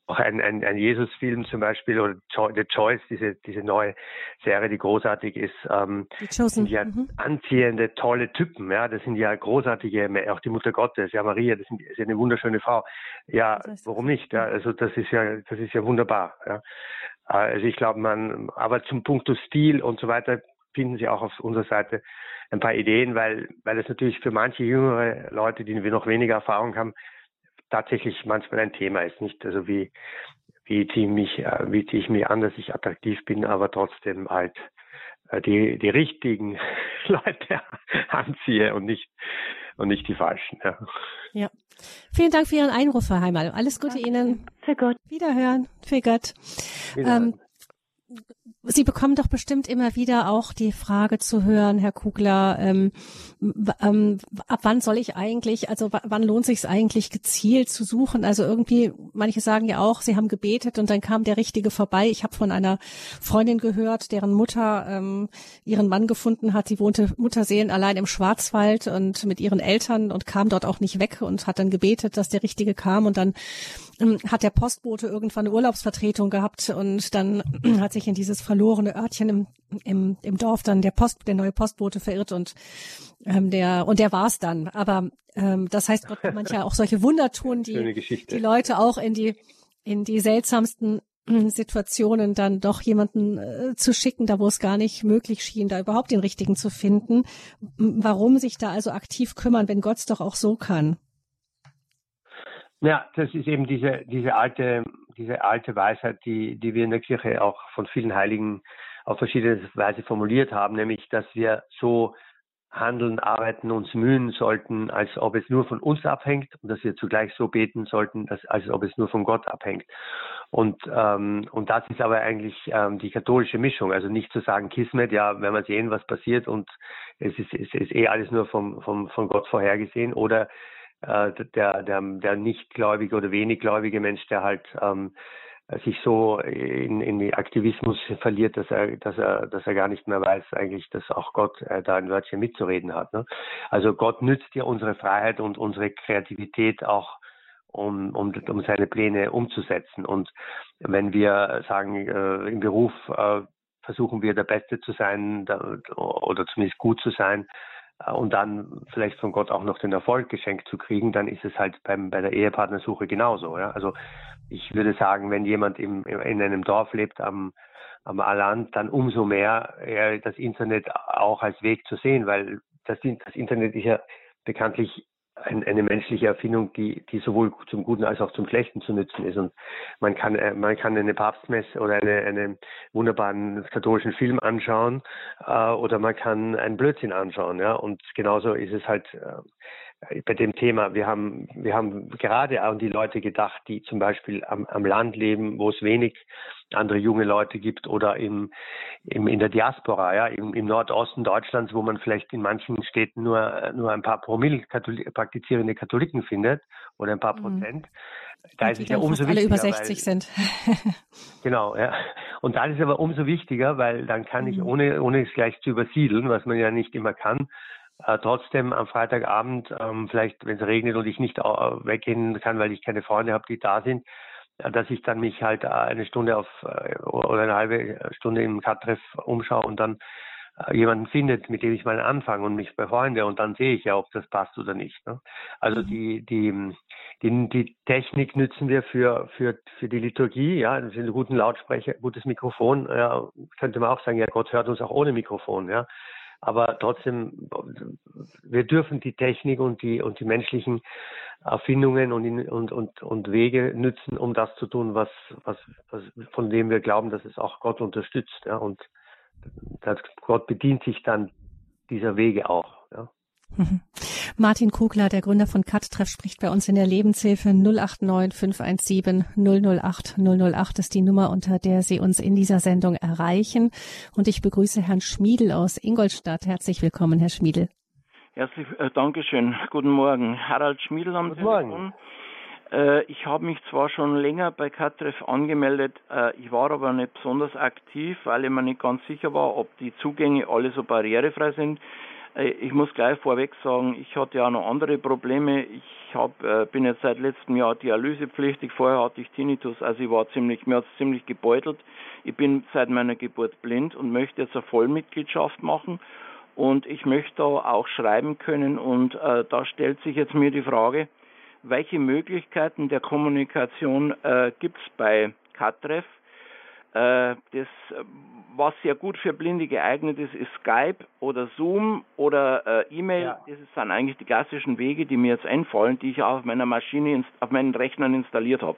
auch ein, ein, ein Jesus-Film zum Beispiel oder The Choice, diese, diese neue Serie, die großartig ist, ähm, sind ja mhm. anziehende, tolle Typen, ja, das sind ja großartige, auch die Mutter Gottes, ja, Maria, das, sind, ist eine wunderschöne Frau. Ja, das heißt, warum nicht? Ja, also das ist ja, das ist ja wunderbar, ja. Also ich glaube, man, aber zum Punkt Stil und so weiter finden Sie auch auf unserer Seite ein paar Ideen, weil, weil es natürlich für manche jüngere Leute, die noch weniger Erfahrung haben, tatsächlich manchmal ein Thema ist, nicht? Also wie, wie ziehe mich, äh, wie ziehe ich mich an, dass ich attraktiv bin, aber trotzdem halt äh, die, die richtigen Leute anziehe und nicht, und nicht die falschen, ja. Ja. Vielen Dank für Ihren Einruf, Herr Heimal. Alles Gute Danke. Ihnen. Für Gott. Wiederhören. Für Gott. Wiederhören. Ähm, Sie bekommen doch bestimmt immer wieder auch die Frage zu hören, Herr Kugler, ähm, ähm, ab wann soll ich eigentlich, also wann lohnt sich es eigentlich gezielt zu suchen? Also irgendwie, manche sagen ja auch, sie haben gebetet und dann kam der Richtige vorbei. Ich habe von einer Freundin gehört, deren Mutter ähm, ihren Mann gefunden hat. Sie wohnte Mutterseelen allein im Schwarzwald und mit ihren Eltern und kam dort auch nicht weg und hat dann gebetet, dass der Richtige kam und dann hat der Postbote irgendwann eine Urlaubsvertretung gehabt und dann hat sich in dieses verlorene Örtchen im, im, im Dorf dann der Post, der neue Postbote verirrt und ähm, der und der war's dann. Aber ähm, das heißt, Gott kann manchmal auch solche Wunder tun, die die Leute auch in die in die seltsamsten hm, Situationen dann doch jemanden äh, zu schicken, da wo es gar nicht möglich schien, da überhaupt den richtigen zu finden. Warum sich da also aktiv kümmern, wenn Gott es doch auch so kann? Ja, das ist eben diese, diese alte, diese alte Weisheit, die, die wir in der Kirche auch von vielen Heiligen auf verschiedene Weise formuliert haben, nämlich, dass wir so handeln, arbeiten, uns mühen sollten, als ob es nur von uns abhängt und dass wir zugleich so beten sollten, dass, als ob es nur von Gott abhängt. Und, ähm, und das ist aber eigentlich ähm, die katholische Mischung. Also nicht zu sagen, Kismet, ja, wenn wir sehen, was passiert und es ist, es ist eh alles nur vom, vom, von Gott vorhergesehen oder äh, der, der, der nichtgläubige oder weniggläubige Mensch, der halt ähm, sich so in, in Aktivismus verliert, dass er, dass er, dass er gar nicht mehr weiß eigentlich, dass auch Gott äh, da ein Wörtchen mitzureden hat. Ne? Also Gott nützt ja unsere Freiheit und unsere Kreativität auch, um, um, um seine Pläne umzusetzen. Und wenn wir sagen, äh, im Beruf äh, versuchen wir der Beste zu sein da, oder zumindest gut zu sein und dann vielleicht von Gott auch noch den Erfolg geschenkt zu kriegen, dann ist es halt beim, bei der Ehepartnersuche genauso. Ja? Also ich würde sagen, wenn jemand im, in einem Dorf lebt am, am Land, dann umso mehr ja, das Internet auch als Weg zu sehen, weil das, das Internet ist ja bekanntlich ein, eine menschliche Erfindung, die, die sowohl zum Guten als auch zum Schlechten zu nützen ist. Und man kann, äh, man kann eine Papstmesse oder eine, einen wunderbaren katholischen Film anschauen äh, oder man kann einen Blödsinn anschauen. Ja? Und genauso ist es halt äh, bei dem Thema. Wir haben, wir haben gerade an die Leute gedacht, die zum Beispiel am, am Land leben, wo es wenig andere junge Leute gibt oder im, im, in der Diaspora, ja, im, im Nordosten Deutschlands, wo man vielleicht in manchen Städten nur, nur ein paar Promille Katholi praktizierende Katholiken findet oder ein paar mhm. Prozent. Da Und ist es ja umso wichtiger. Alle über 60 weil, sind. genau, ja. Und dann ist es aber umso wichtiger, weil dann kann ich, mhm. ohne, ohne es gleich zu übersiedeln, was man ja nicht immer kann, äh, trotzdem am Freitagabend, ähm, vielleicht wenn es regnet und ich nicht äh, weggehen kann, weil ich keine Freunde habe, die da sind, dass ich dann mich halt äh, eine Stunde auf äh, oder eine halbe Stunde im Cut-Treff umschaue und dann äh, jemanden findet, mit dem ich mal anfange und mich befreunde und dann sehe ich ja, ob das passt oder nicht. Ne? Also mhm. die, die, die, die Technik nützen wir für, für, für die Liturgie, ja, das sind guten Lautsprecher, gutes Mikrofon, ja, könnte man auch sagen, ja, Gott hört uns auch ohne Mikrofon, ja. Aber trotzdem, wir dürfen die Technik und die, und die menschlichen Erfindungen und, und, und, und Wege nützen, um das zu tun, was, was, was, von dem wir glauben, dass es auch Gott unterstützt. Ja, und Gott bedient sich dann dieser Wege auch. Mhm. Martin Kugler, der Gründer von CutTreff, spricht bei uns in der Lebenshilfe 089 517 008 008 ist die Nummer, unter der Sie uns in dieser Sendung erreichen. Und ich begrüße Herrn Schmiedel aus Ingolstadt. Herzlich willkommen, Herr Schmiedel. Herzlich, äh, Dankeschön. Guten Morgen. Harald Schmiedl am Guten Telefon. Morgen. Äh, ich habe mich zwar schon länger bei Katreff angemeldet, äh, ich war aber nicht besonders aktiv, weil ich mir nicht ganz sicher war, ob die Zugänge alle so barrierefrei sind. Äh, ich muss gleich vorweg sagen, ich hatte ja noch andere Probleme. Ich hab, äh, bin jetzt seit letztem Jahr dialysepflichtig. Vorher hatte ich Tinnitus, also ich war ziemlich, mir hat es ziemlich gebeutelt. Ich bin seit meiner Geburt blind und möchte jetzt eine Vollmitgliedschaft machen und ich möchte auch schreiben können und äh, da stellt sich jetzt mir die Frage, welche Möglichkeiten der Kommunikation äh, gibt es bei Katreff? Äh, das, was sehr gut für Blinde geeignet ist, ist Skype oder Zoom oder äh, E-Mail. Ja. Das sind eigentlich die klassischen Wege, die mir jetzt einfallen, die ich auch auf meiner Maschine, auf meinen Rechnern installiert habe.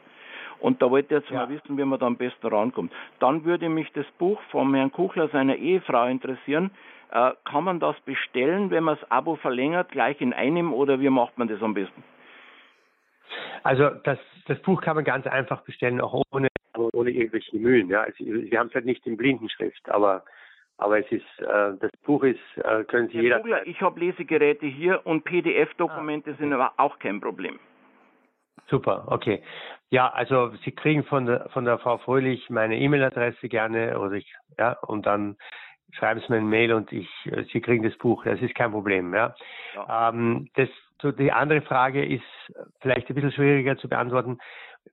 Und da wollte ich jetzt ja. mal wissen, wie man da am besten rankommt. Dann würde mich das Buch vom Herrn Kuchler, seiner Ehefrau, interessieren. Äh, kann man das bestellen, wenn man das Abo verlängert, gleich in einem oder wie macht man das am besten? Also das, das Buch kann man ganz einfach bestellen, auch ohne, ohne irgendwelche Mühen. Ja. Also, wir haben es halt nicht in Blindenschrift, aber aber es ist, äh, das Buch ist, äh, können Sie jeder. Ich habe Lesegeräte hier und PDF-Dokumente ah. sind aber auch kein Problem. Super, okay. Ja, also Sie kriegen von der von der Frau Fröhlich meine E-Mail-Adresse gerne oder ich, ja, und dann schreiben Sie mir ein Mail und ich, äh, Sie kriegen das Buch. Das ist kein Problem. Ja. ja. Ähm, das, so die andere Frage ist vielleicht ein bisschen schwieriger zu beantworten,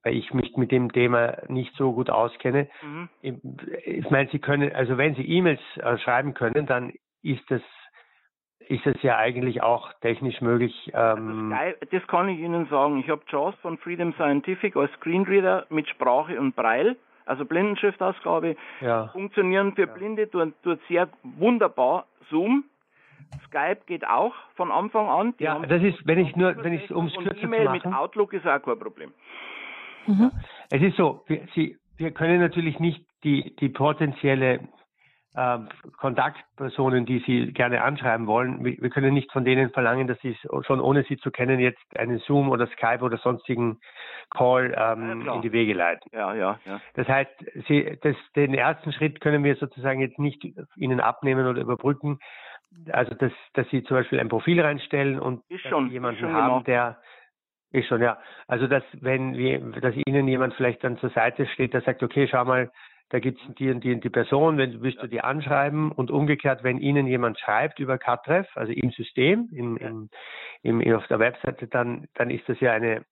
weil ich mich mit dem Thema nicht so gut auskenne. Mhm. Ich, ich meine, Sie können, also wenn Sie E-Mails äh, schreiben können, dann ist das ist es ja eigentlich auch technisch möglich. Ähm also das kann ich Ihnen sagen. Ich habe JAWS von Freedom Scientific als Screenreader mit Sprache und Braille also Blindenschriftausgabe, ja. funktionieren für Blinde, tut, tut sehr wunderbar. Zoom, Skype geht auch von Anfang an. Die ja, das ist, wenn ich nur, wenn ich ums kürzer E-Mail mit Outlook ist auch kein Problem. Mhm. Es ist so, wir, Sie, wir können natürlich nicht die, die potenzielle äh, Kontaktpersonen, die Sie gerne anschreiben wollen, wir, wir, können nicht von denen verlangen, dass Sie schon ohne Sie zu kennen jetzt einen Zoom oder Skype oder sonstigen Call ähm, ja, in die Wege leiten. Ja, ja, ja. Das heißt, Sie, das, den ersten Schritt können wir sozusagen jetzt nicht Ihnen abnehmen oder überbrücken. Also, dass, dass Sie zum Beispiel ein Profil reinstellen und schon, jemanden haben, gemacht. der ist schon, ja. Also, dass wenn wir, dass Ihnen jemand vielleicht dann zur Seite steht, der sagt, okay, schau mal, da gibt es die und die und die Person, wenn willst du die anschreiben. Und umgekehrt, wenn Ihnen jemand schreibt über Catref, also im System, im, im, im, auf der Webseite, dann, dann ist das ja eine,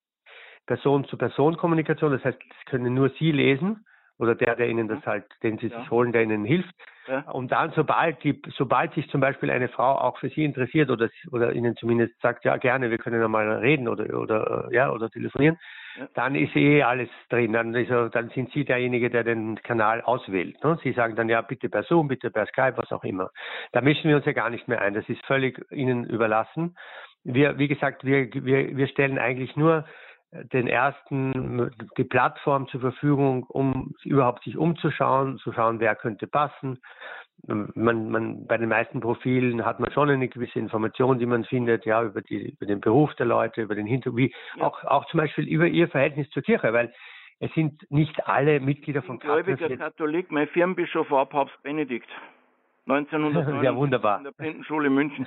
Person-zu-Person-Kommunikation. Das heißt, das können nur Sie lesen oder der, der Ihnen das halt, den Sie sich holen, der Ihnen hilft. Ja. Und dann, sobald die, sobald sich zum Beispiel eine Frau auch für Sie interessiert oder, oder Ihnen zumindest sagt, ja gerne, wir können einmal reden oder, oder, ja, oder telefonieren, ja. dann ist eh alles drin. Dann, ist, dann sind Sie derjenige, der den Kanal auswählt. Ne? Sie sagen dann, ja, bitte per Zoom, bitte per Skype, was auch immer. Da mischen wir uns ja gar nicht mehr ein. Das ist völlig Ihnen überlassen. Wir, wie gesagt, wir, wir, wir stellen eigentlich nur den ersten die Plattform zur Verfügung, um überhaupt sich umzuschauen, zu schauen, wer könnte passen. Man, man, bei den meisten Profilen hat man schon eine gewisse Information, die man findet, ja, über, die, über den Beruf der Leute, über den Hintergrund, ja. auch, auch zum Beispiel über ihr Verhältnis zur Kirche, weil es sind nicht alle Mitglieder von Gläubiger Katholik, mein Firmenbischof war Papst Benedikt. 1909 ja, wunderbar. in der Blindenschule München.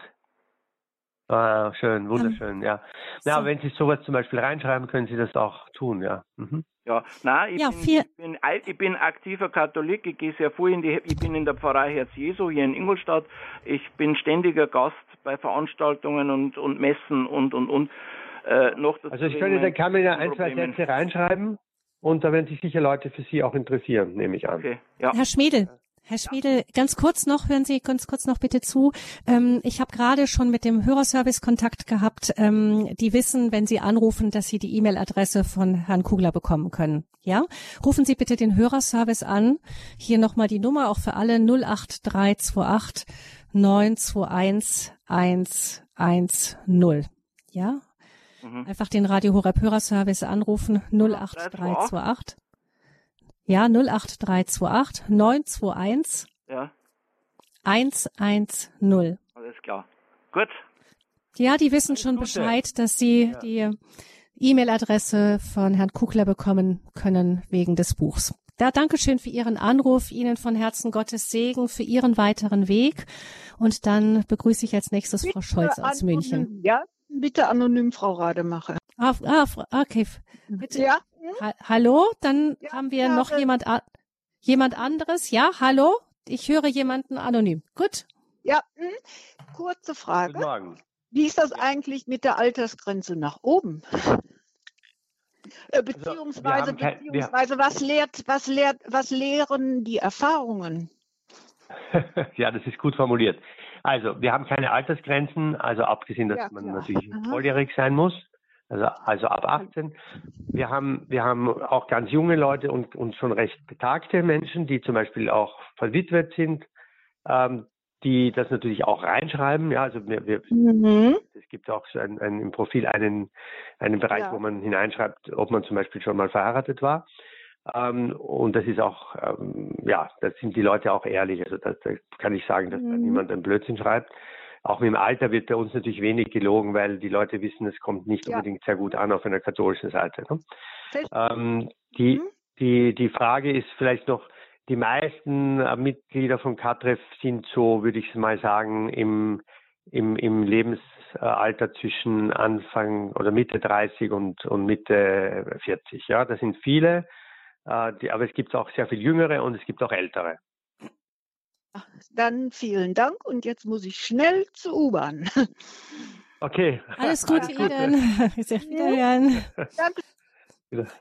Ah, schön, wunderschön, ja. Na, so. wenn Sie sowas zum Beispiel reinschreiben, können Sie das auch tun, ja. Mhm. Ja, nein, ich, ja, bin, ich, bin, ich bin aktiver Katholik, ich gehe sehr früh in die, ich bin in der Pfarrei Herz Jesu hier in Ingolstadt. Ich bin ständiger Gast bei Veranstaltungen und, und Messen und, und, und. Äh, noch also ich könnte, da kann man ja ein, zwei Sätze reinschreiben und da werden sich sicher Leute für Sie auch interessieren, nehme ich an. Okay, ja. Herr Schmiedel, Herr Schmiedel, ganz kurz noch, hören Sie ganz kurz noch bitte zu. Ähm, ich habe gerade schon mit dem Hörerservice Kontakt gehabt. Ähm, die wissen, wenn Sie anrufen, dass Sie die E-Mail-Adresse von Herrn Kugler bekommen können. Ja, rufen Sie bitte den Hörerservice an. Hier nochmal die Nummer auch für alle 08328 921 110. Ja, mhm. einfach den Radio Horeb Hörerservice anrufen 08328 ja, 08328 921 ja. 110. Alles klar. Gut. Ja, die wissen schon Bescheid, dass sie ja. die E-Mail-Adresse von Herrn Kugler bekommen können wegen des Buchs. Da Dankeschön für Ihren Anruf, Ihnen von Herzen Gottes Segen für Ihren weiteren Weg. Und dann begrüße ich als nächstes bitte Frau Scholz aus München. Ja, bitte anonym, Frau Rademacher. Ah, ah, okay. Bitte. Ja. Ha hallo, dann ja, haben wir ja, noch jemand, jemand anderes. Ja, hallo, ich höre jemanden anonym. Gut. Ja, mh. Hm. kurze Frage. Guten Morgen. Wie ist das eigentlich mit der Altersgrenze nach oben? Äh, beziehungsweise, also, kein, beziehungsweise was lehrt, was lehrt, was lehren die Erfahrungen? ja, das ist gut formuliert. Also, wir haben keine Altersgrenzen, also abgesehen, dass ja, man natürlich Aha. volljährig sein muss also, also ab 18. Wir haben, wir haben auch ganz junge Leute und, und schon recht betagte Menschen, die zum Beispiel auch verwitwet sind, ähm, die das natürlich auch reinschreiben. Ja, also wir, wir, mhm. es gibt auch so ein, ein, im Profil einen, einen Bereich, ja. wo man hineinschreibt, ob man zum Beispiel schon mal verheiratet war. Ähm, und das ist auch, ähm, ja, da sind die Leute auch ehrlich. Also da, kann ich sagen, dass mhm. da niemand einen Blödsinn schreibt. Auch mit dem Alter wird bei uns natürlich wenig gelogen, weil die Leute wissen, es kommt nicht ja. unbedingt sehr gut an auf einer katholischen Seite. Ne? Ähm, die, mhm. die, die Frage ist vielleicht noch, die meisten äh, Mitglieder von Katref sind so, würde ich mal sagen, im, im, im Lebensalter zwischen Anfang oder Mitte 30 und, und Mitte 40. Ja, das sind viele, äh, die, aber es gibt auch sehr viel Jüngere und es gibt auch Ältere. Dann vielen Dank und jetzt muss ich schnell zur U-Bahn. Okay. Alles Gute, Alles Gute. Ihnen. Wiederhören. Danke.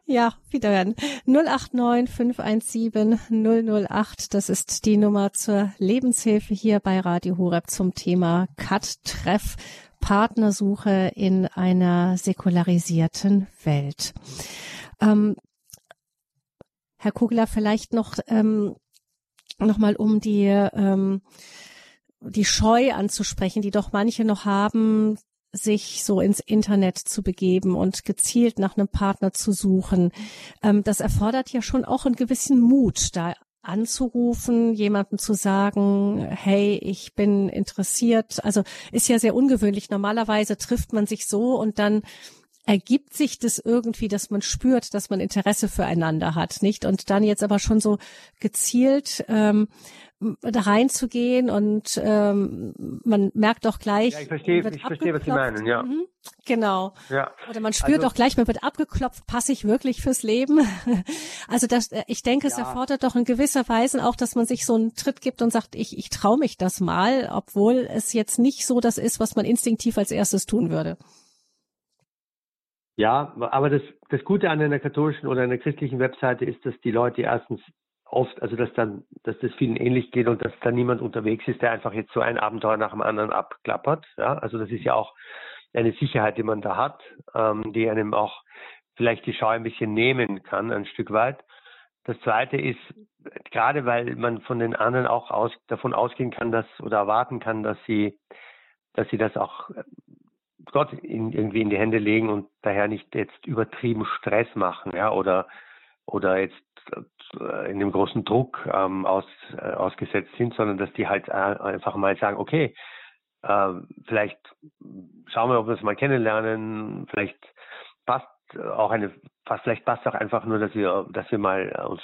Ja, wiederhören. 089 517 008, das ist die Nummer zur Lebenshilfe hier bei Radio Horeb zum Thema Cut-Treff, Partnersuche in einer säkularisierten Welt. Ähm, Herr Kugler, vielleicht noch ähm, nochmal um die, ähm, die Scheu anzusprechen, die doch manche noch haben, sich so ins Internet zu begeben und gezielt nach einem Partner zu suchen. Ähm, das erfordert ja schon auch einen gewissen Mut, da anzurufen, jemandem zu sagen, hey, ich bin interessiert. Also ist ja sehr ungewöhnlich. Normalerweise trifft man sich so und dann ergibt sich das irgendwie, dass man spürt, dass man Interesse füreinander hat, nicht? Und dann jetzt aber schon so gezielt ähm, da reinzugehen und ähm, man merkt auch gleich, ja, ich verstehe, ich verstehe, was Sie meinen, ja. Mhm, genau. Ja. Oder man spürt also, auch gleich, man wird abgeklopft, passe ich wirklich fürs Leben? also das, äh, ich denke, es ja. erfordert doch in gewisser Weise auch, dass man sich so einen Tritt gibt und sagt, ich, ich traue mich das mal, obwohl es jetzt nicht so das ist, was man instinktiv als erstes tun würde. Ja, aber das, das Gute an einer katholischen oder einer christlichen Webseite ist, dass die Leute erstens oft, also dass dann, dass das vielen ähnlich geht und dass da niemand unterwegs ist, der einfach jetzt so ein Abenteuer nach dem anderen abklappert. Ja, also das ist ja auch eine Sicherheit, die man da hat, ähm, die einem auch vielleicht die Schau ein bisschen nehmen kann, ein Stück weit. Das zweite ist, gerade weil man von den anderen auch aus, davon ausgehen kann, dass oder erwarten kann, dass sie, dass sie das auch Gott in, irgendwie in die Hände legen und daher nicht jetzt übertrieben Stress machen, ja, oder oder jetzt äh, in dem großen Druck ähm, aus, äh, ausgesetzt sind, sondern dass die halt äh, einfach mal sagen, okay, äh, vielleicht schauen wir, ob wir es mal kennenlernen, vielleicht passt auch eine, vielleicht passt auch einfach nur, dass wir, dass wir mal uns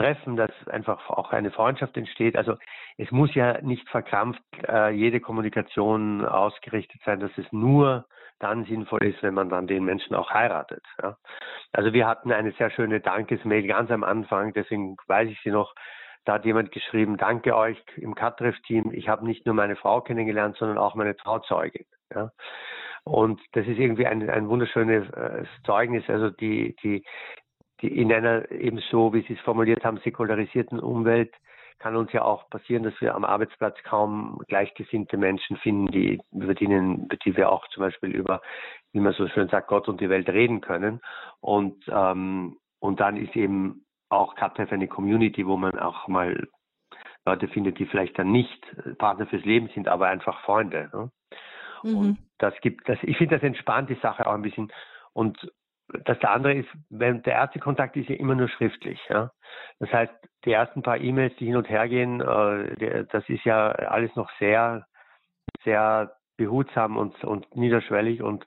treffen, dass einfach auch eine Freundschaft entsteht. Also es muss ja nicht verkrampft äh, jede Kommunikation ausgerichtet sein, dass es nur dann sinnvoll ist, wenn man dann den Menschen auch heiratet. Ja. Also wir hatten eine sehr schöne Dankesmail ganz am Anfang, deswegen weiß ich sie noch. Da hat jemand geschrieben, danke euch im Katref-Team. Ich habe nicht nur meine Frau kennengelernt, sondern auch meine Trauzeugin. Ja. Und das ist irgendwie ein, ein wunderschönes äh, Zeugnis. Also die, die, die in einer eben so, wie Sie es formuliert haben, säkularisierten Umwelt kann uns ja auch passieren, dass wir am Arbeitsplatz kaum gleichgesinnte Menschen finden, die, über denen, die wir auch zum Beispiel über, wie man so schön sagt, Gott und die Welt reden können. Und, ähm, und dann ist eben auch CATREF eine Community, wo man auch mal Leute findet, die vielleicht dann nicht Partner fürs Leben sind, aber einfach Freunde. Ne? Mhm. Und das gibt, das, ich finde, das entspannt die Sache auch ein bisschen. Und das andere ist, wenn der erste Kontakt ist ja immer nur schriftlich. Ja? Das heißt, die ersten paar E-Mails, die hin und her gehen, äh, das ist ja alles noch sehr, sehr behutsam und, und niederschwellig. Und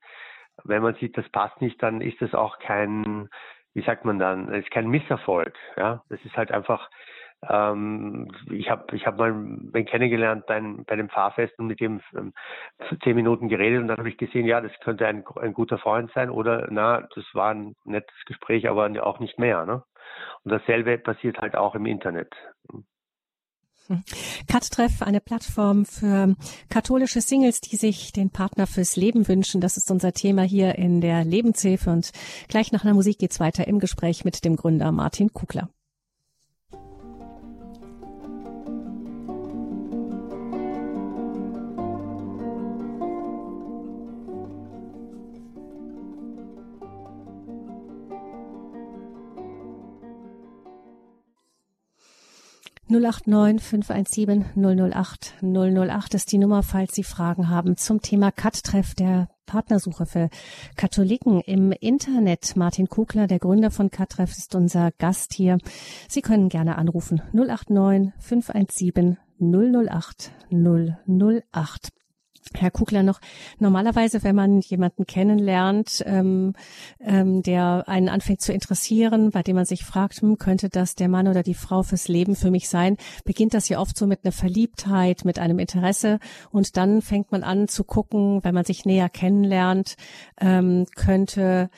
wenn man sieht, das passt nicht, dann ist das auch kein, wie sagt man dann, ist kein Misserfolg. Ja? Das ist halt einfach, ähm, ich habe ich hab mal wen kennengelernt bei, bei einem Fahrfest und mit dem ähm, zehn Minuten geredet und dann habe ich gesehen, ja, das könnte ein, ein guter Freund sein oder na, das war ein nettes Gespräch, aber auch nicht mehr. Ne? Und dasselbe passiert halt auch im Internet. Kat-Treff, eine Plattform für katholische Singles, die sich den Partner fürs Leben wünschen. Das ist unser Thema hier in der Lebenshilfe. Und gleich nach einer Musik geht's weiter im Gespräch mit dem Gründer Martin Kugler. 089 517 008 008 ist die Nummer, falls Sie Fragen haben zum Thema Cut-Treff der Partnersuche für Katholiken im Internet. Martin Kugler, der Gründer von Cut-Treff, ist unser Gast hier. Sie können gerne anrufen 089 517 008 008. Herr Kugler noch, normalerweise, wenn man jemanden kennenlernt, ähm, ähm, der einen anfängt zu interessieren, bei dem man sich fragt, hm, könnte das der Mann oder die Frau fürs Leben für mich sein, beginnt das ja oft so mit einer Verliebtheit, mit einem Interesse. Und dann fängt man an zu gucken, wenn man sich näher kennenlernt, ähm, könnte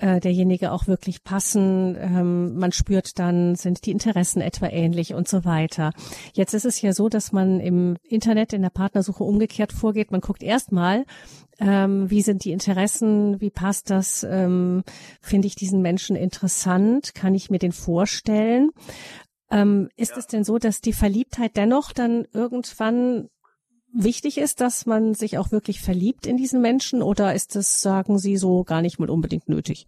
äh, derjenige auch wirklich passen. Ähm, man spürt dann, sind die Interessen etwa ähnlich und so weiter. Jetzt ist es ja so, dass man im Internet in der Partnersuche umgekehrt vorgeht. Man guckt erstmal, ähm, wie sind die Interessen, wie passt das, ähm, finde ich diesen Menschen interessant, kann ich mir den vorstellen. Ähm, ist ja. es denn so, dass die Verliebtheit dennoch dann irgendwann wichtig ist, dass man sich auch wirklich verliebt in diesen Menschen oder ist das, sagen Sie, so gar nicht mal unbedingt nötig?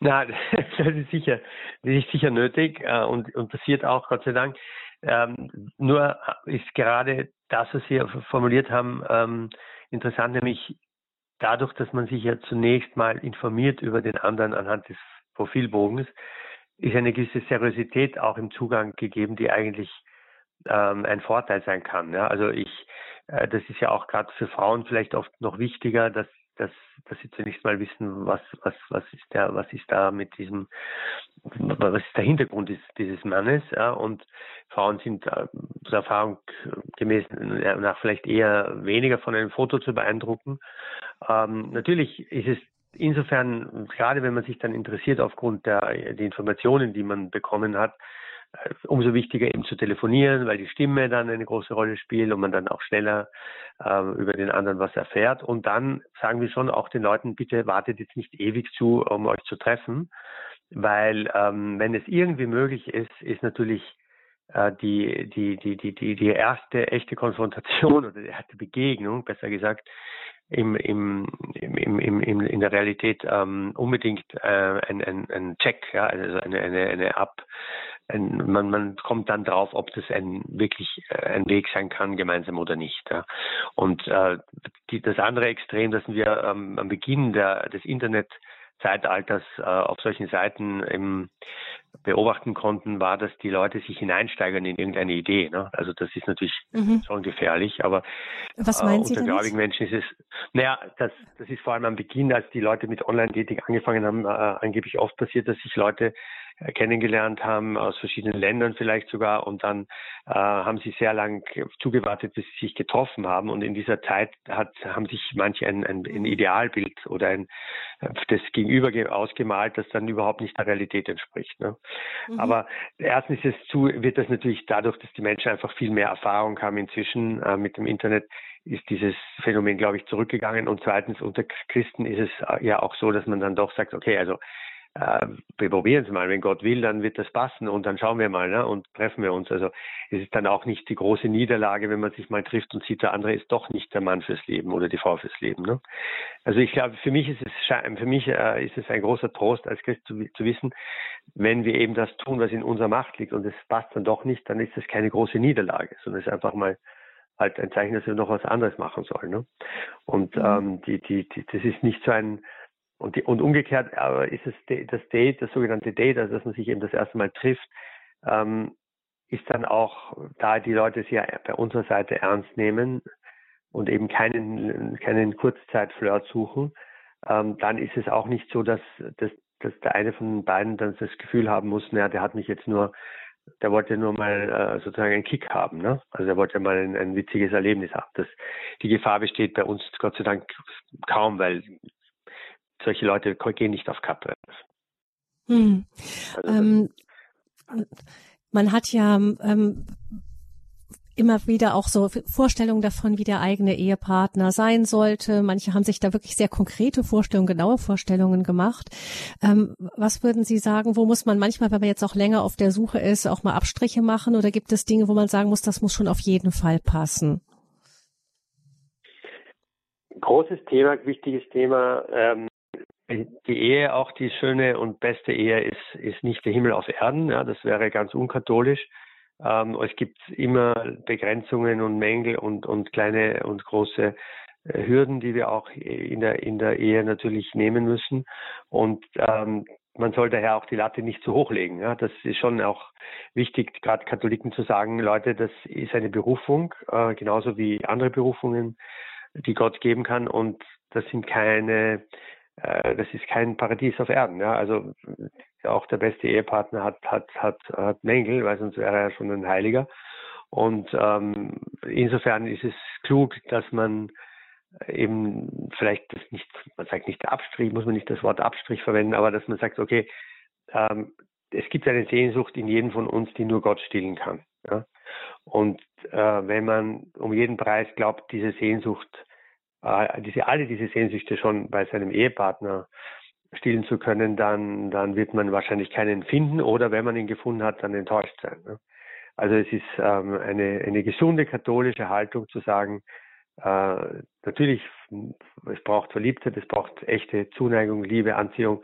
Na, das ist sicher, das ist sicher nötig äh, und, und passiert auch, Gott sei Dank. Ähm, nur ist gerade das, was Sie formuliert haben, ähm, interessant, nämlich dadurch, dass man sich ja zunächst mal informiert über den anderen anhand des Profilbogens, ist eine gewisse Seriosität auch im Zugang gegeben, die eigentlich ähm, ein Vorteil sein kann. Ja? Also ich, äh, das ist ja auch gerade für Frauen vielleicht oft noch wichtiger, dass dass, dass sie zunächst mal wissen, was, was, was ist der, was ist da mit diesem, was ist der Hintergrund dieses, dieses Mannes, ja, und Frauen sind äh, zur Erfahrung gemäß nach vielleicht eher weniger von einem Foto zu beeindrucken. Ähm, natürlich ist es insofern, gerade wenn man sich dann interessiert aufgrund der, der Informationen, die man bekommen hat, umso wichtiger eben zu telefonieren, weil die Stimme dann eine große Rolle spielt und man dann auch schneller äh, über den anderen was erfährt. Und dann sagen wir schon auch den Leuten, bitte wartet jetzt nicht ewig zu, um euch zu treffen, weil ähm, wenn es irgendwie möglich ist, ist natürlich äh, die, die, die, die, die, die erste echte Konfrontation oder die erste Begegnung, besser gesagt, im, im, im, im, im, in der Realität ähm, unbedingt äh, ein, ein, ein Check, ja, also eine, eine, eine Ab, ein, man, man kommt dann drauf, ob das ein wirklich äh, ein Weg sein kann, gemeinsam oder nicht. Ja. Und äh, die, das andere Extrem, das wir ähm, am Beginn der, des Internet Zeitalters äh, auf solchen Seiten im, beobachten konnten, war, dass die Leute sich hineinsteigern in irgendeine Idee. Ne? Also das ist natürlich mhm. schon gefährlich, aber Was meinen äh, unter gläubigen Menschen ist es, naja, das, das ist vor allem am Beginn, als die Leute mit Online-Dating angefangen haben, äh, angeblich oft passiert, dass sich Leute kennengelernt haben, aus verschiedenen Ländern vielleicht sogar. Und dann äh, haben sie sehr lang zugewartet, bis sie sich getroffen haben. Und in dieser Zeit hat, haben sich manche ein, ein, ein Idealbild oder ein das Gegenüber ausgemalt, das dann überhaupt nicht der Realität entspricht. Ne? Mhm. Aber erstens ist es zu, wird das natürlich dadurch, dass die Menschen einfach viel mehr Erfahrung haben inzwischen äh, mit dem Internet, ist dieses Phänomen, glaube ich, zurückgegangen. Und zweitens, unter Christen ist es äh, ja auch so, dass man dann doch sagt, okay, also äh, wir probieren es mal, wenn Gott will, dann wird das passen und dann schauen wir mal ne, und treffen wir uns. Also es ist dann auch nicht die große Niederlage, wenn man sich mal trifft und sieht, der andere ist doch nicht der Mann fürs Leben oder die Frau fürs Leben. Ne? Also ich glaube, für mich ist es für mich äh, ist es ein großer Trost als Christ zu, zu wissen, wenn wir eben das tun, was in unserer Macht liegt und es passt dann doch nicht, dann ist es keine große Niederlage, sondern es ist einfach mal halt ein Zeichen, dass wir noch was anderes machen sollen. Ne? Und mhm. ähm, die, die, die, das ist nicht so ein und, die, und umgekehrt ist es das Date, das sogenannte Date, also dass man sich eben das erste Mal trifft, ähm, ist dann auch, da die Leute es ja bei unserer Seite ernst nehmen und eben keinen, keinen Kurzzeitflirt suchen, ähm, dann ist es auch nicht so, dass, dass, dass der eine von beiden dann das Gefühl haben muss, naja, der hat mich jetzt nur, der wollte nur mal äh, sozusagen einen Kick haben, ne? Also er wollte mal ein, ein witziges Erlebnis haben. Das, die Gefahr besteht bei uns Gott sei Dank kaum, weil solche Leute gehen nicht auf Kappe. Hm. Also, ähm, man hat ja ähm, immer wieder auch so Vorstellungen davon, wie der eigene Ehepartner sein sollte. Manche haben sich da wirklich sehr konkrete Vorstellungen, genaue Vorstellungen gemacht. Ähm, was würden Sie sagen, wo muss man manchmal, wenn man jetzt auch länger auf der Suche ist, auch mal Abstriche machen? Oder gibt es Dinge, wo man sagen muss, das muss schon auf jeden Fall passen? Großes Thema, wichtiges Thema. Ähm, die Ehe, auch die schöne und beste Ehe, ist, ist nicht der Himmel auf Erden. Ja, das wäre ganz unkatholisch. Ähm, es gibt immer Begrenzungen und Mängel und, und kleine und große äh, Hürden, die wir auch in der, in der Ehe natürlich nehmen müssen. Und ähm, man soll daher auch die Latte nicht zu hoch legen. Ja, das ist schon auch wichtig, gerade Katholiken zu sagen, Leute, das ist eine Berufung, äh, genauso wie andere Berufungen, die Gott geben kann. Und das sind keine äh, das ist kein Paradies auf Erden. Ja? Also auch der beste Ehepartner hat, hat, hat, hat Mängel, weil sonst wäre er schon ein Heiliger. Und ähm, insofern ist es klug, dass man eben vielleicht das nicht, man sagt nicht Abstrich, muss man nicht das Wort Abstrich verwenden, aber dass man sagt, okay, ähm, es gibt eine Sehnsucht in jedem von uns, die nur Gott stillen kann. Ja? Und äh, wenn man um jeden Preis glaubt, diese Sehnsucht äh, diese, alle diese Sehnsüchte schon bei seinem Ehepartner stillen zu können, dann, dann wird man wahrscheinlich keinen finden oder wenn man ihn gefunden hat, dann enttäuscht sein. Ne? Also es ist ähm, eine, eine gesunde katholische Haltung zu sagen, äh, natürlich, es braucht Verliebtheit, es braucht echte Zuneigung, Liebe, Anziehung,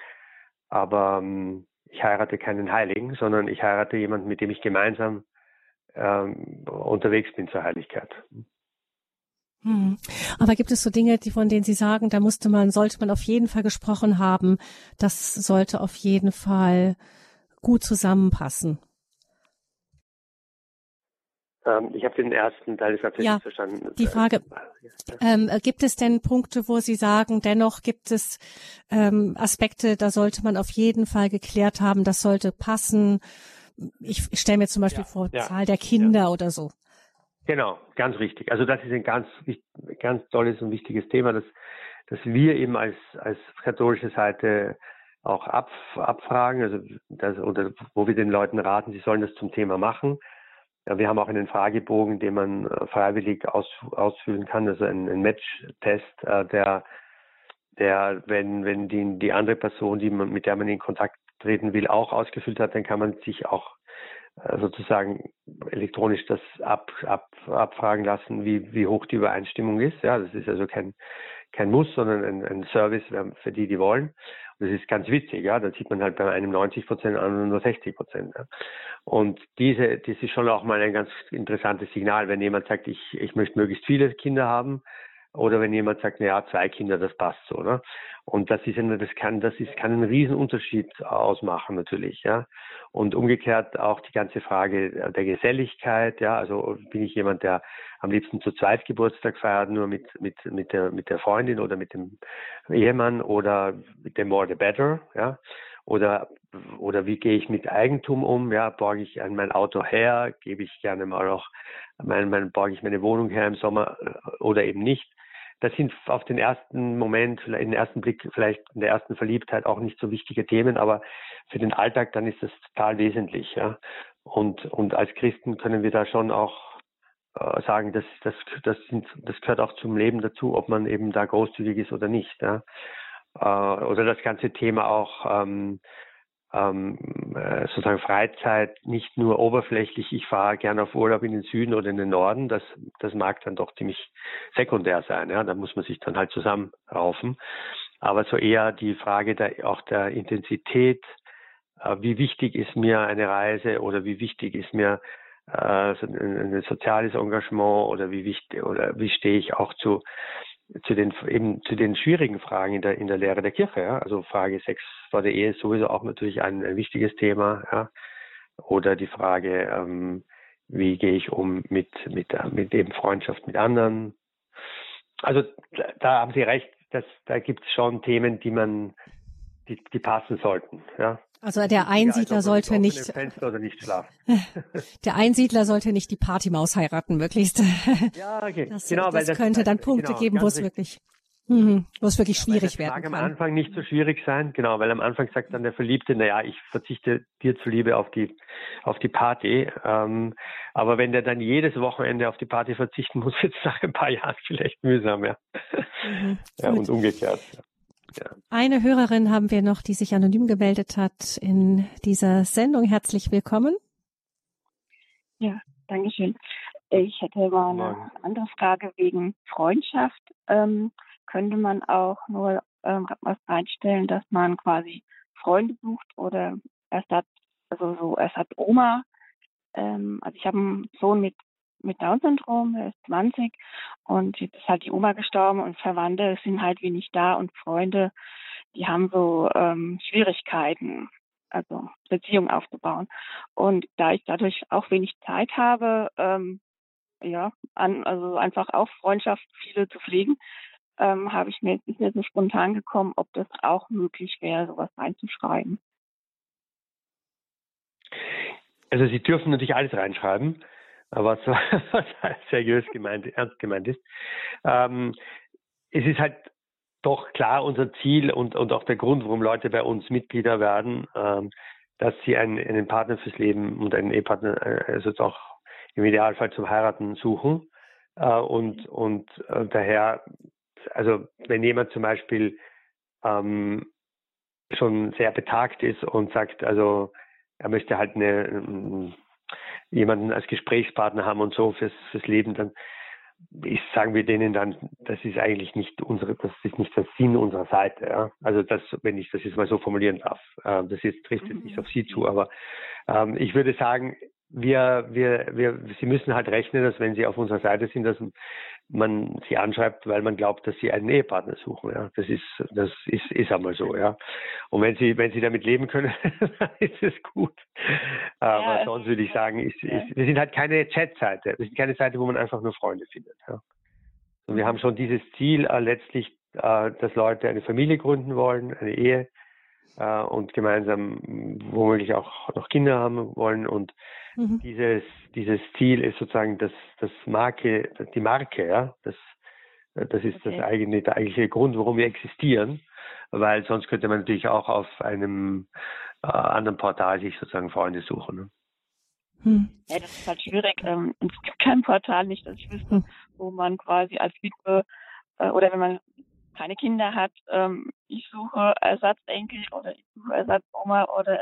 aber ähm, ich heirate keinen Heiligen, sondern ich heirate jemanden, mit dem ich gemeinsam ähm, unterwegs bin zur Heiligkeit. Hm. Aber gibt es so Dinge, die von denen Sie sagen, da musste man, sollte man auf jeden Fall gesprochen haben, das sollte auf jeden Fall gut zusammenpassen? Ähm, ich habe den ersten Teil des Satzes ja, nicht verstanden. Die Frage, ähm, gibt es denn Punkte, wo Sie sagen, dennoch gibt es ähm, Aspekte, da sollte man auf jeden Fall geklärt haben, das sollte passen? Ich, ich stelle mir zum Beispiel ja, vor, ja, Zahl der Kinder oder so. Genau, ganz richtig. Also das ist ein ganz, ganz tolles und wichtiges Thema, dass, dass wir eben als, als katholische Seite auch ab, abfragen, also das, oder wo wir den Leuten raten, sie sollen das zum Thema machen. Ja, wir haben auch einen Fragebogen, den man äh, freiwillig aus, ausfüllen kann, also ein, ein Match-Test, äh, der, der, wenn, wenn die, die andere Person, die man, mit der man in Kontakt treten will, auch ausgefüllt hat, dann kann man sich auch sozusagen elektronisch das ab, ab, abfragen lassen, wie, wie hoch die Übereinstimmung ist. Ja, das ist also kein, kein Muss, sondern ein, ein Service für die, die wollen. Das ist ganz witzig, ja. Da sieht man halt bei einem 90 Prozent an nur 60 Prozent. Ja? Und diese, das ist schon auch mal ein ganz interessantes Signal, wenn jemand sagt, ich, ich möchte möglichst viele Kinder haben, oder wenn jemand sagt, na ja, zwei Kinder, das passt so, ne? Und das ist eine, das kann, das ist, kann einen Riesenunterschied ausmachen, natürlich, ja. Und umgekehrt auch die ganze Frage der Geselligkeit, ja. Also bin ich jemand, der am liebsten zu zweit Geburtstag feiert, nur mit, mit, mit der, mit der Freundin oder mit dem Ehemann oder mit dem more the better, ja. Oder, oder wie gehe ich mit Eigentum um? Ja, borge ich an mein Auto her? Gebe ich gerne mal auch mein, mein, borge ich meine Wohnung her im Sommer oder eben nicht? Das sind auf den ersten Moment, in den ersten Blick, vielleicht in der ersten Verliebtheit auch nicht so wichtige Themen, aber für den Alltag dann ist das total wesentlich, ja. Und, und als Christen können wir da schon auch äh, sagen, dass das, das, sind, das gehört auch zum Leben dazu, ob man eben da großzügig ist oder nicht. Ja. Äh, oder das ganze Thema auch ähm, ähm, äh, sozusagen Freizeit nicht nur oberflächlich, ich fahre gerne auf Urlaub in den Süden oder in den Norden, das, das mag dann doch ziemlich sekundär sein. Ja? Da muss man sich dann halt zusammenraufen. Aber so eher die Frage der, auch der Intensität, äh, wie wichtig ist mir eine Reise oder wie wichtig ist mir äh, ein, ein soziales Engagement oder wie wichtig oder wie stehe ich auch zu zu den eben zu den schwierigen Fragen in der in der Lehre der Kirche. Ja? Also Frage Sex vor der Ehe ist sowieso auch natürlich ein, ein wichtiges Thema. Ja? Oder die Frage, ähm, wie gehe ich um mit mit mit eben Freundschaft mit anderen. Also da, da haben Sie recht, dass da gibt es schon Themen, die man die, die passen sollten. Ja? Also der Einsiedler also sollte nicht, nicht der Einsiedler sollte nicht die Partymaus heiraten, möglichst. Ja, okay. Das, genau, das, das könnte dann Punkte genau, geben, wo es wirklich, mhm, wo es wirklich schwierig werden kann. am Anfang nicht so schwierig sein, genau, weil am Anfang sagt dann der Verliebte, na ja, ich verzichte dir zuliebe auf die, auf die Party. Ähm, aber wenn der dann jedes Wochenende auf die Party verzichten muss, wird es nach ein paar Jahren vielleicht mühsam, ja. Mhm, ja und umgekehrt. Ja. Eine Hörerin haben wir noch, die sich anonym gemeldet hat in dieser Sendung. Herzlich willkommen. Ja, danke schön. Ich hätte mal eine andere Frage wegen Freundschaft. Ähm, könnte man auch nur ähm, was einstellen, dass man quasi Freunde sucht oder erst hat, also so erst hat Oma. Ähm, also ich habe einen Sohn mit mit Down-Syndrom, er ist 20 und jetzt ist halt die Oma gestorben und Verwandte sind halt wenig da und Freunde, die haben so ähm, Schwierigkeiten, also Beziehungen aufzubauen. Und da ich dadurch auch wenig Zeit habe, ähm, ja, an, also einfach auch Freundschaft viele zu pflegen, ähm, habe ich mir jetzt nicht mehr so spontan gekommen, ob das auch möglich wäre, sowas reinzuschreiben. Also Sie dürfen natürlich alles reinschreiben was, was seriös gemeint, ernst gemeint ist. Ähm, es ist halt doch klar unser Ziel und, und auch der Grund, warum Leute bei uns Mitglieder werden, ähm, dass sie einen, einen Partner fürs Leben und einen Ehepartner, äh, also auch im Idealfall zum Heiraten suchen. Äh, und und äh, daher, also wenn jemand zum Beispiel ähm, schon sehr betagt ist und sagt, also er möchte halt eine, jemanden als Gesprächspartner haben und so fürs, fürs Leben, dann ist, sagen wir denen dann, das ist eigentlich nicht unsere, das ist nicht der Sinn unserer Seite. Ja? Also das, wenn ich das jetzt mal so formulieren darf, äh, das jetzt trifft jetzt nicht auf Sie zu, aber ähm, ich würde sagen, wir, wir, wir, Sie müssen halt rechnen, dass wenn Sie auf unserer Seite sind, dass man sie anschreibt, weil man glaubt, dass sie einen Ehepartner suchen. Ja, das ist, das ist, ist einmal so. Ja, und wenn sie, wenn sie damit leben können, dann ist es gut. Aber ja, sonst würde ich sagen, ist, ist, wir sind halt keine Chat-Seite. Wir sind keine Seite, wo man einfach nur Freunde findet. Ja. Und wir haben schon dieses Ziel äh, letztlich, äh, dass Leute eine Familie gründen wollen, eine Ehe äh, und gemeinsam womöglich auch noch Kinder haben wollen und Mhm. Dieses, dieses Ziel ist sozusagen das, das Marke, die Marke, ja. Das, das ist okay. das eigene, der eigentliche Grund, warum wir existieren. weil sonst könnte man natürlich auch auf einem äh, anderen Portal sich sozusagen Freunde suchen. Ne? Hm. Ja, das ist halt schwierig. Ähm, es gibt kein Portal nicht, dass ich wüsste, hm. wo man quasi als Witwe äh, oder wenn man keine Kinder hat, ähm, ich suche Ersatzenkel oder ich suche Ersatzoma oder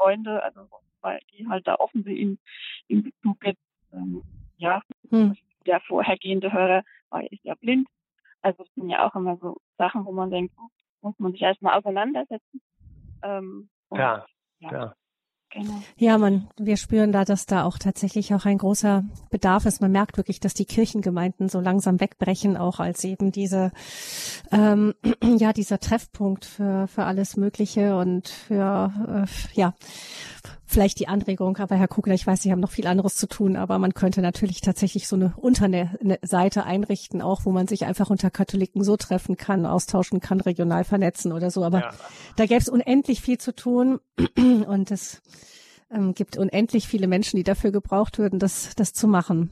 Ersatzfreunde, also weil die halt da offen sind in, in Bezug jetzt, ähm, ja, hm. der vorhergehende Hörer war ist ja blind. Also es sind ja auch immer so Sachen, wo man denkt, oh, muss man sich erstmal auseinandersetzen. Ähm, ja, ja, ja. Genau. Ja, man, wir spüren da, dass da auch tatsächlich auch ein großer Bedarf ist. Man merkt wirklich, dass die Kirchengemeinden so langsam wegbrechen, auch als eben diese, ähm, ja, dieser Treffpunkt für, für alles Mögliche und für, äh, ja, vielleicht die Anregung, aber Herr Kugler, ich weiß, Sie haben noch viel anderes zu tun, aber man könnte natürlich tatsächlich so eine Unterseite einrichten, auch wo man sich einfach unter Katholiken so treffen kann, austauschen kann, regional vernetzen oder so. Aber ja. da gäbe es unendlich viel zu tun und es ähm, gibt unendlich viele Menschen, die dafür gebraucht würden, das, das zu machen.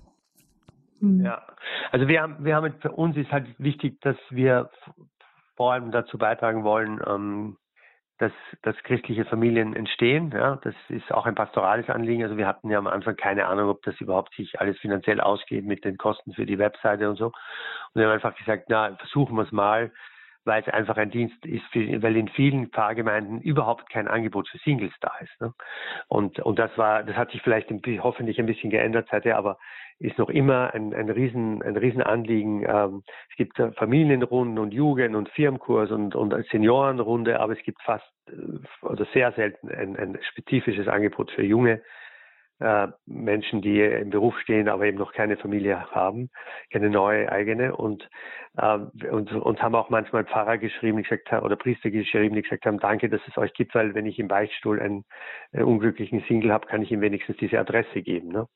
Hm. Ja, also wir haben, wir haben für uns ist halt wichtig, dass wir vor allem dazu beitragen wollen, ähm, dass, dass christliche Familien entstehen. Ja, das ist auch ein pastorales Anliegen. Also wir hatten ja am Anfang keine Ahnung, ob das überhaupt sich alles finanziell ausgeht mit den Kosten für die Webseite und so. Und wir haben einfach gesagt, na, versuchen wir es mal, weil es einfach ein Dienst ist, für, weil in vielen Pfarrgemeinden überhaupt kein Angebot für Singles da ist. Ne? Und, und das war, das hat sich vielleicht hoffentlich ein bisschen geändert seither, aber ist noch immer ein, ein riesen, ein Riesenanliegen. Ähm, es gibt Familienrunden und Jugend- und Firmenkurs und, und Seniorenrunde, aber es gibt fast äh, oder sehr selten ein, ein spezifisches Angebot für junge äh, Menschen, die im Beruf stehen, aber eben noch keine Familie haben, keine neue eigene und äh, und uns haben auch manchmal Pfarrer geschrieben, die gesagt haben, oder Priester geschrieben, die gesagt haben, danke, dass es euch gibt, weil wenn ich im Beichtstuhl einen äh, unglücklichen Single habe, kann ich ihm wenigstens diese Adresse geben. Ne?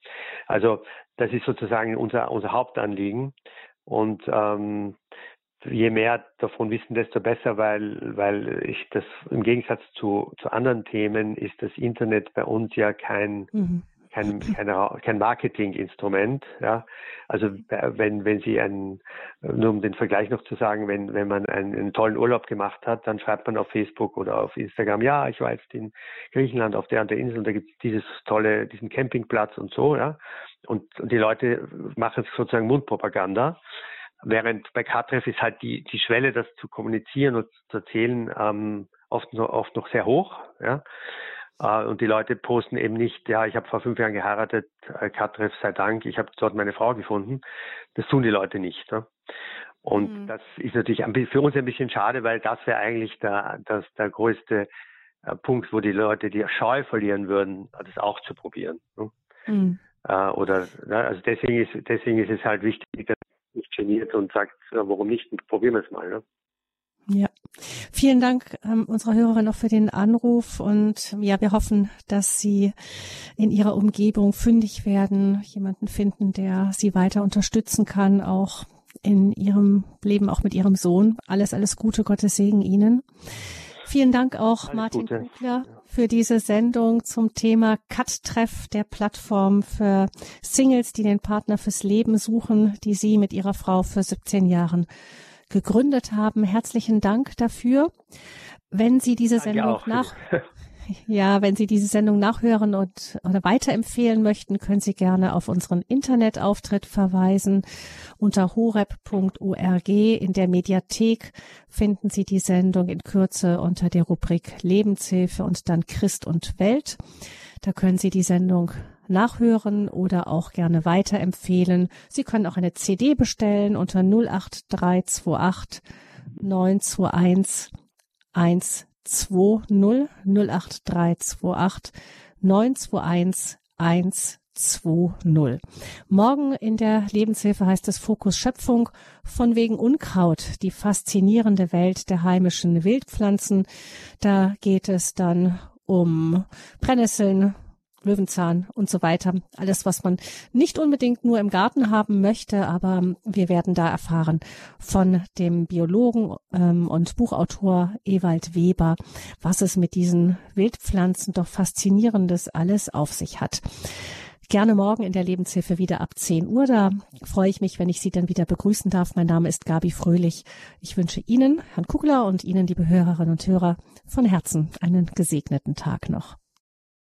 Also das ist sozusagen unser unser Hauptanliegen und ähm, je mehr davon wissen, desto besser, weil, weil ich das im Gegensatz zu, zu anderen Themen ist das Internet bei uns ja kein, mhm kein, kein, kein Marketinginstrument. Ja. Also wenn, wenn Sie einen, nur um den Vergleich noch zu sagen, wenn, wenn man einen, einen tollen Urlaub gemacht hat, dann schreibt man auf Facebook oder auf Instagram, ja, ich war jetzt in Griechenland auf der und der Insel und da gibt es dieses tolle, diesen Campingplatz und so, ja. Und, und die Leute machen sozusagen Mundpropaganda. Während bei K-Treff ist halt die, die Schwelle, das zu kommunizieren und zu erzählen, ähm, oft, noch, oft noch sehr hoch. Ja. Äh, und die Leute posten eben nicht, ja, ich habe vor fünf Jahren geheiratet, äh, Katreff sei Dank, ich habe dort meine Frau gefunden. Das tun die Leute nicht. Ne? Und mhm. das ist natürlich für uns ein bisschen schade, weil das wäre eigentlich der, das, der größte äh, Punkt, wo die Leute die Scheu verlieren würden, das auch zu probieren. Ne? Mhm. Äh, oder ne? also deswegen ist deswegen ist es halt wichtig, dass man nicht geniert und sagt, warum nicht? Probieren wir es mal. Ne? Ja, vielen Dank ähm, unserer Hörerin noch für den Anruf und ja, wir hoffen, dass Sie in Ihrer Umgebung fündig werden, jemanden finden, der Sie weiter unterstützen kann, auch in Ihrem Leben, auch mit Ihrem Sohn. Alles, alles Gute, Gottes Segen Ihnen. Vielen Dank auch alles Martin Gute. Kugler für diese Sendung zum Thema Cut-Treff der Plattform für Singles, die den Partner fürs Leben suchen, die Sie mit Ihrer Frau für 17 Jahren gegründet haben. Herzlichen Dank dafür. Wenn Sie diese Sendung nach ja, wenn Sie diese Sendung nachhören und oder weiterempfehlen möchten, können Sie gerne auf unseren Internetauftritt verweisen. Unter horeb.org in der Mediathek finden Sie die Sendung in Kürze unter der Rubrik Lebenshilfe und dann Christ und Welt. Da können Sie die Sendung nachhören oder auch gerne weiterempfehlen. Sie können auch eine CD bestellen unter 08328 921 120 08328 921 120. Morgen in der Lebenshilfe heißt es Fokus Schöpfung von wegen Unkraut, die faszinierende Welt der heimischen Wildpflanzen. Da geht es dann um Brennnesseln, Löwenzahn und so weiter. Alles, was man nicht unbedingt nur im Garten haben möchte, aber wir werden da erfahren von dem Biologen ähm, und Buchautor Ewald Weber, was es mit diesen Wildpflanzen doch faszinierendes alles auf sich hat. Gerne morgen in der Lebenshilfe wieder ab 10 Uhr. Da freue ich mich, wenn ich Sie dann wieder begrüßen darf. Mein Name ist Gabi Fröhlich. Ich wünsche Ihnen, Herrn Kugler und Ihnen, liebe Hörerinnen und Hörer, von Herzen einen gesegneten Tag noch.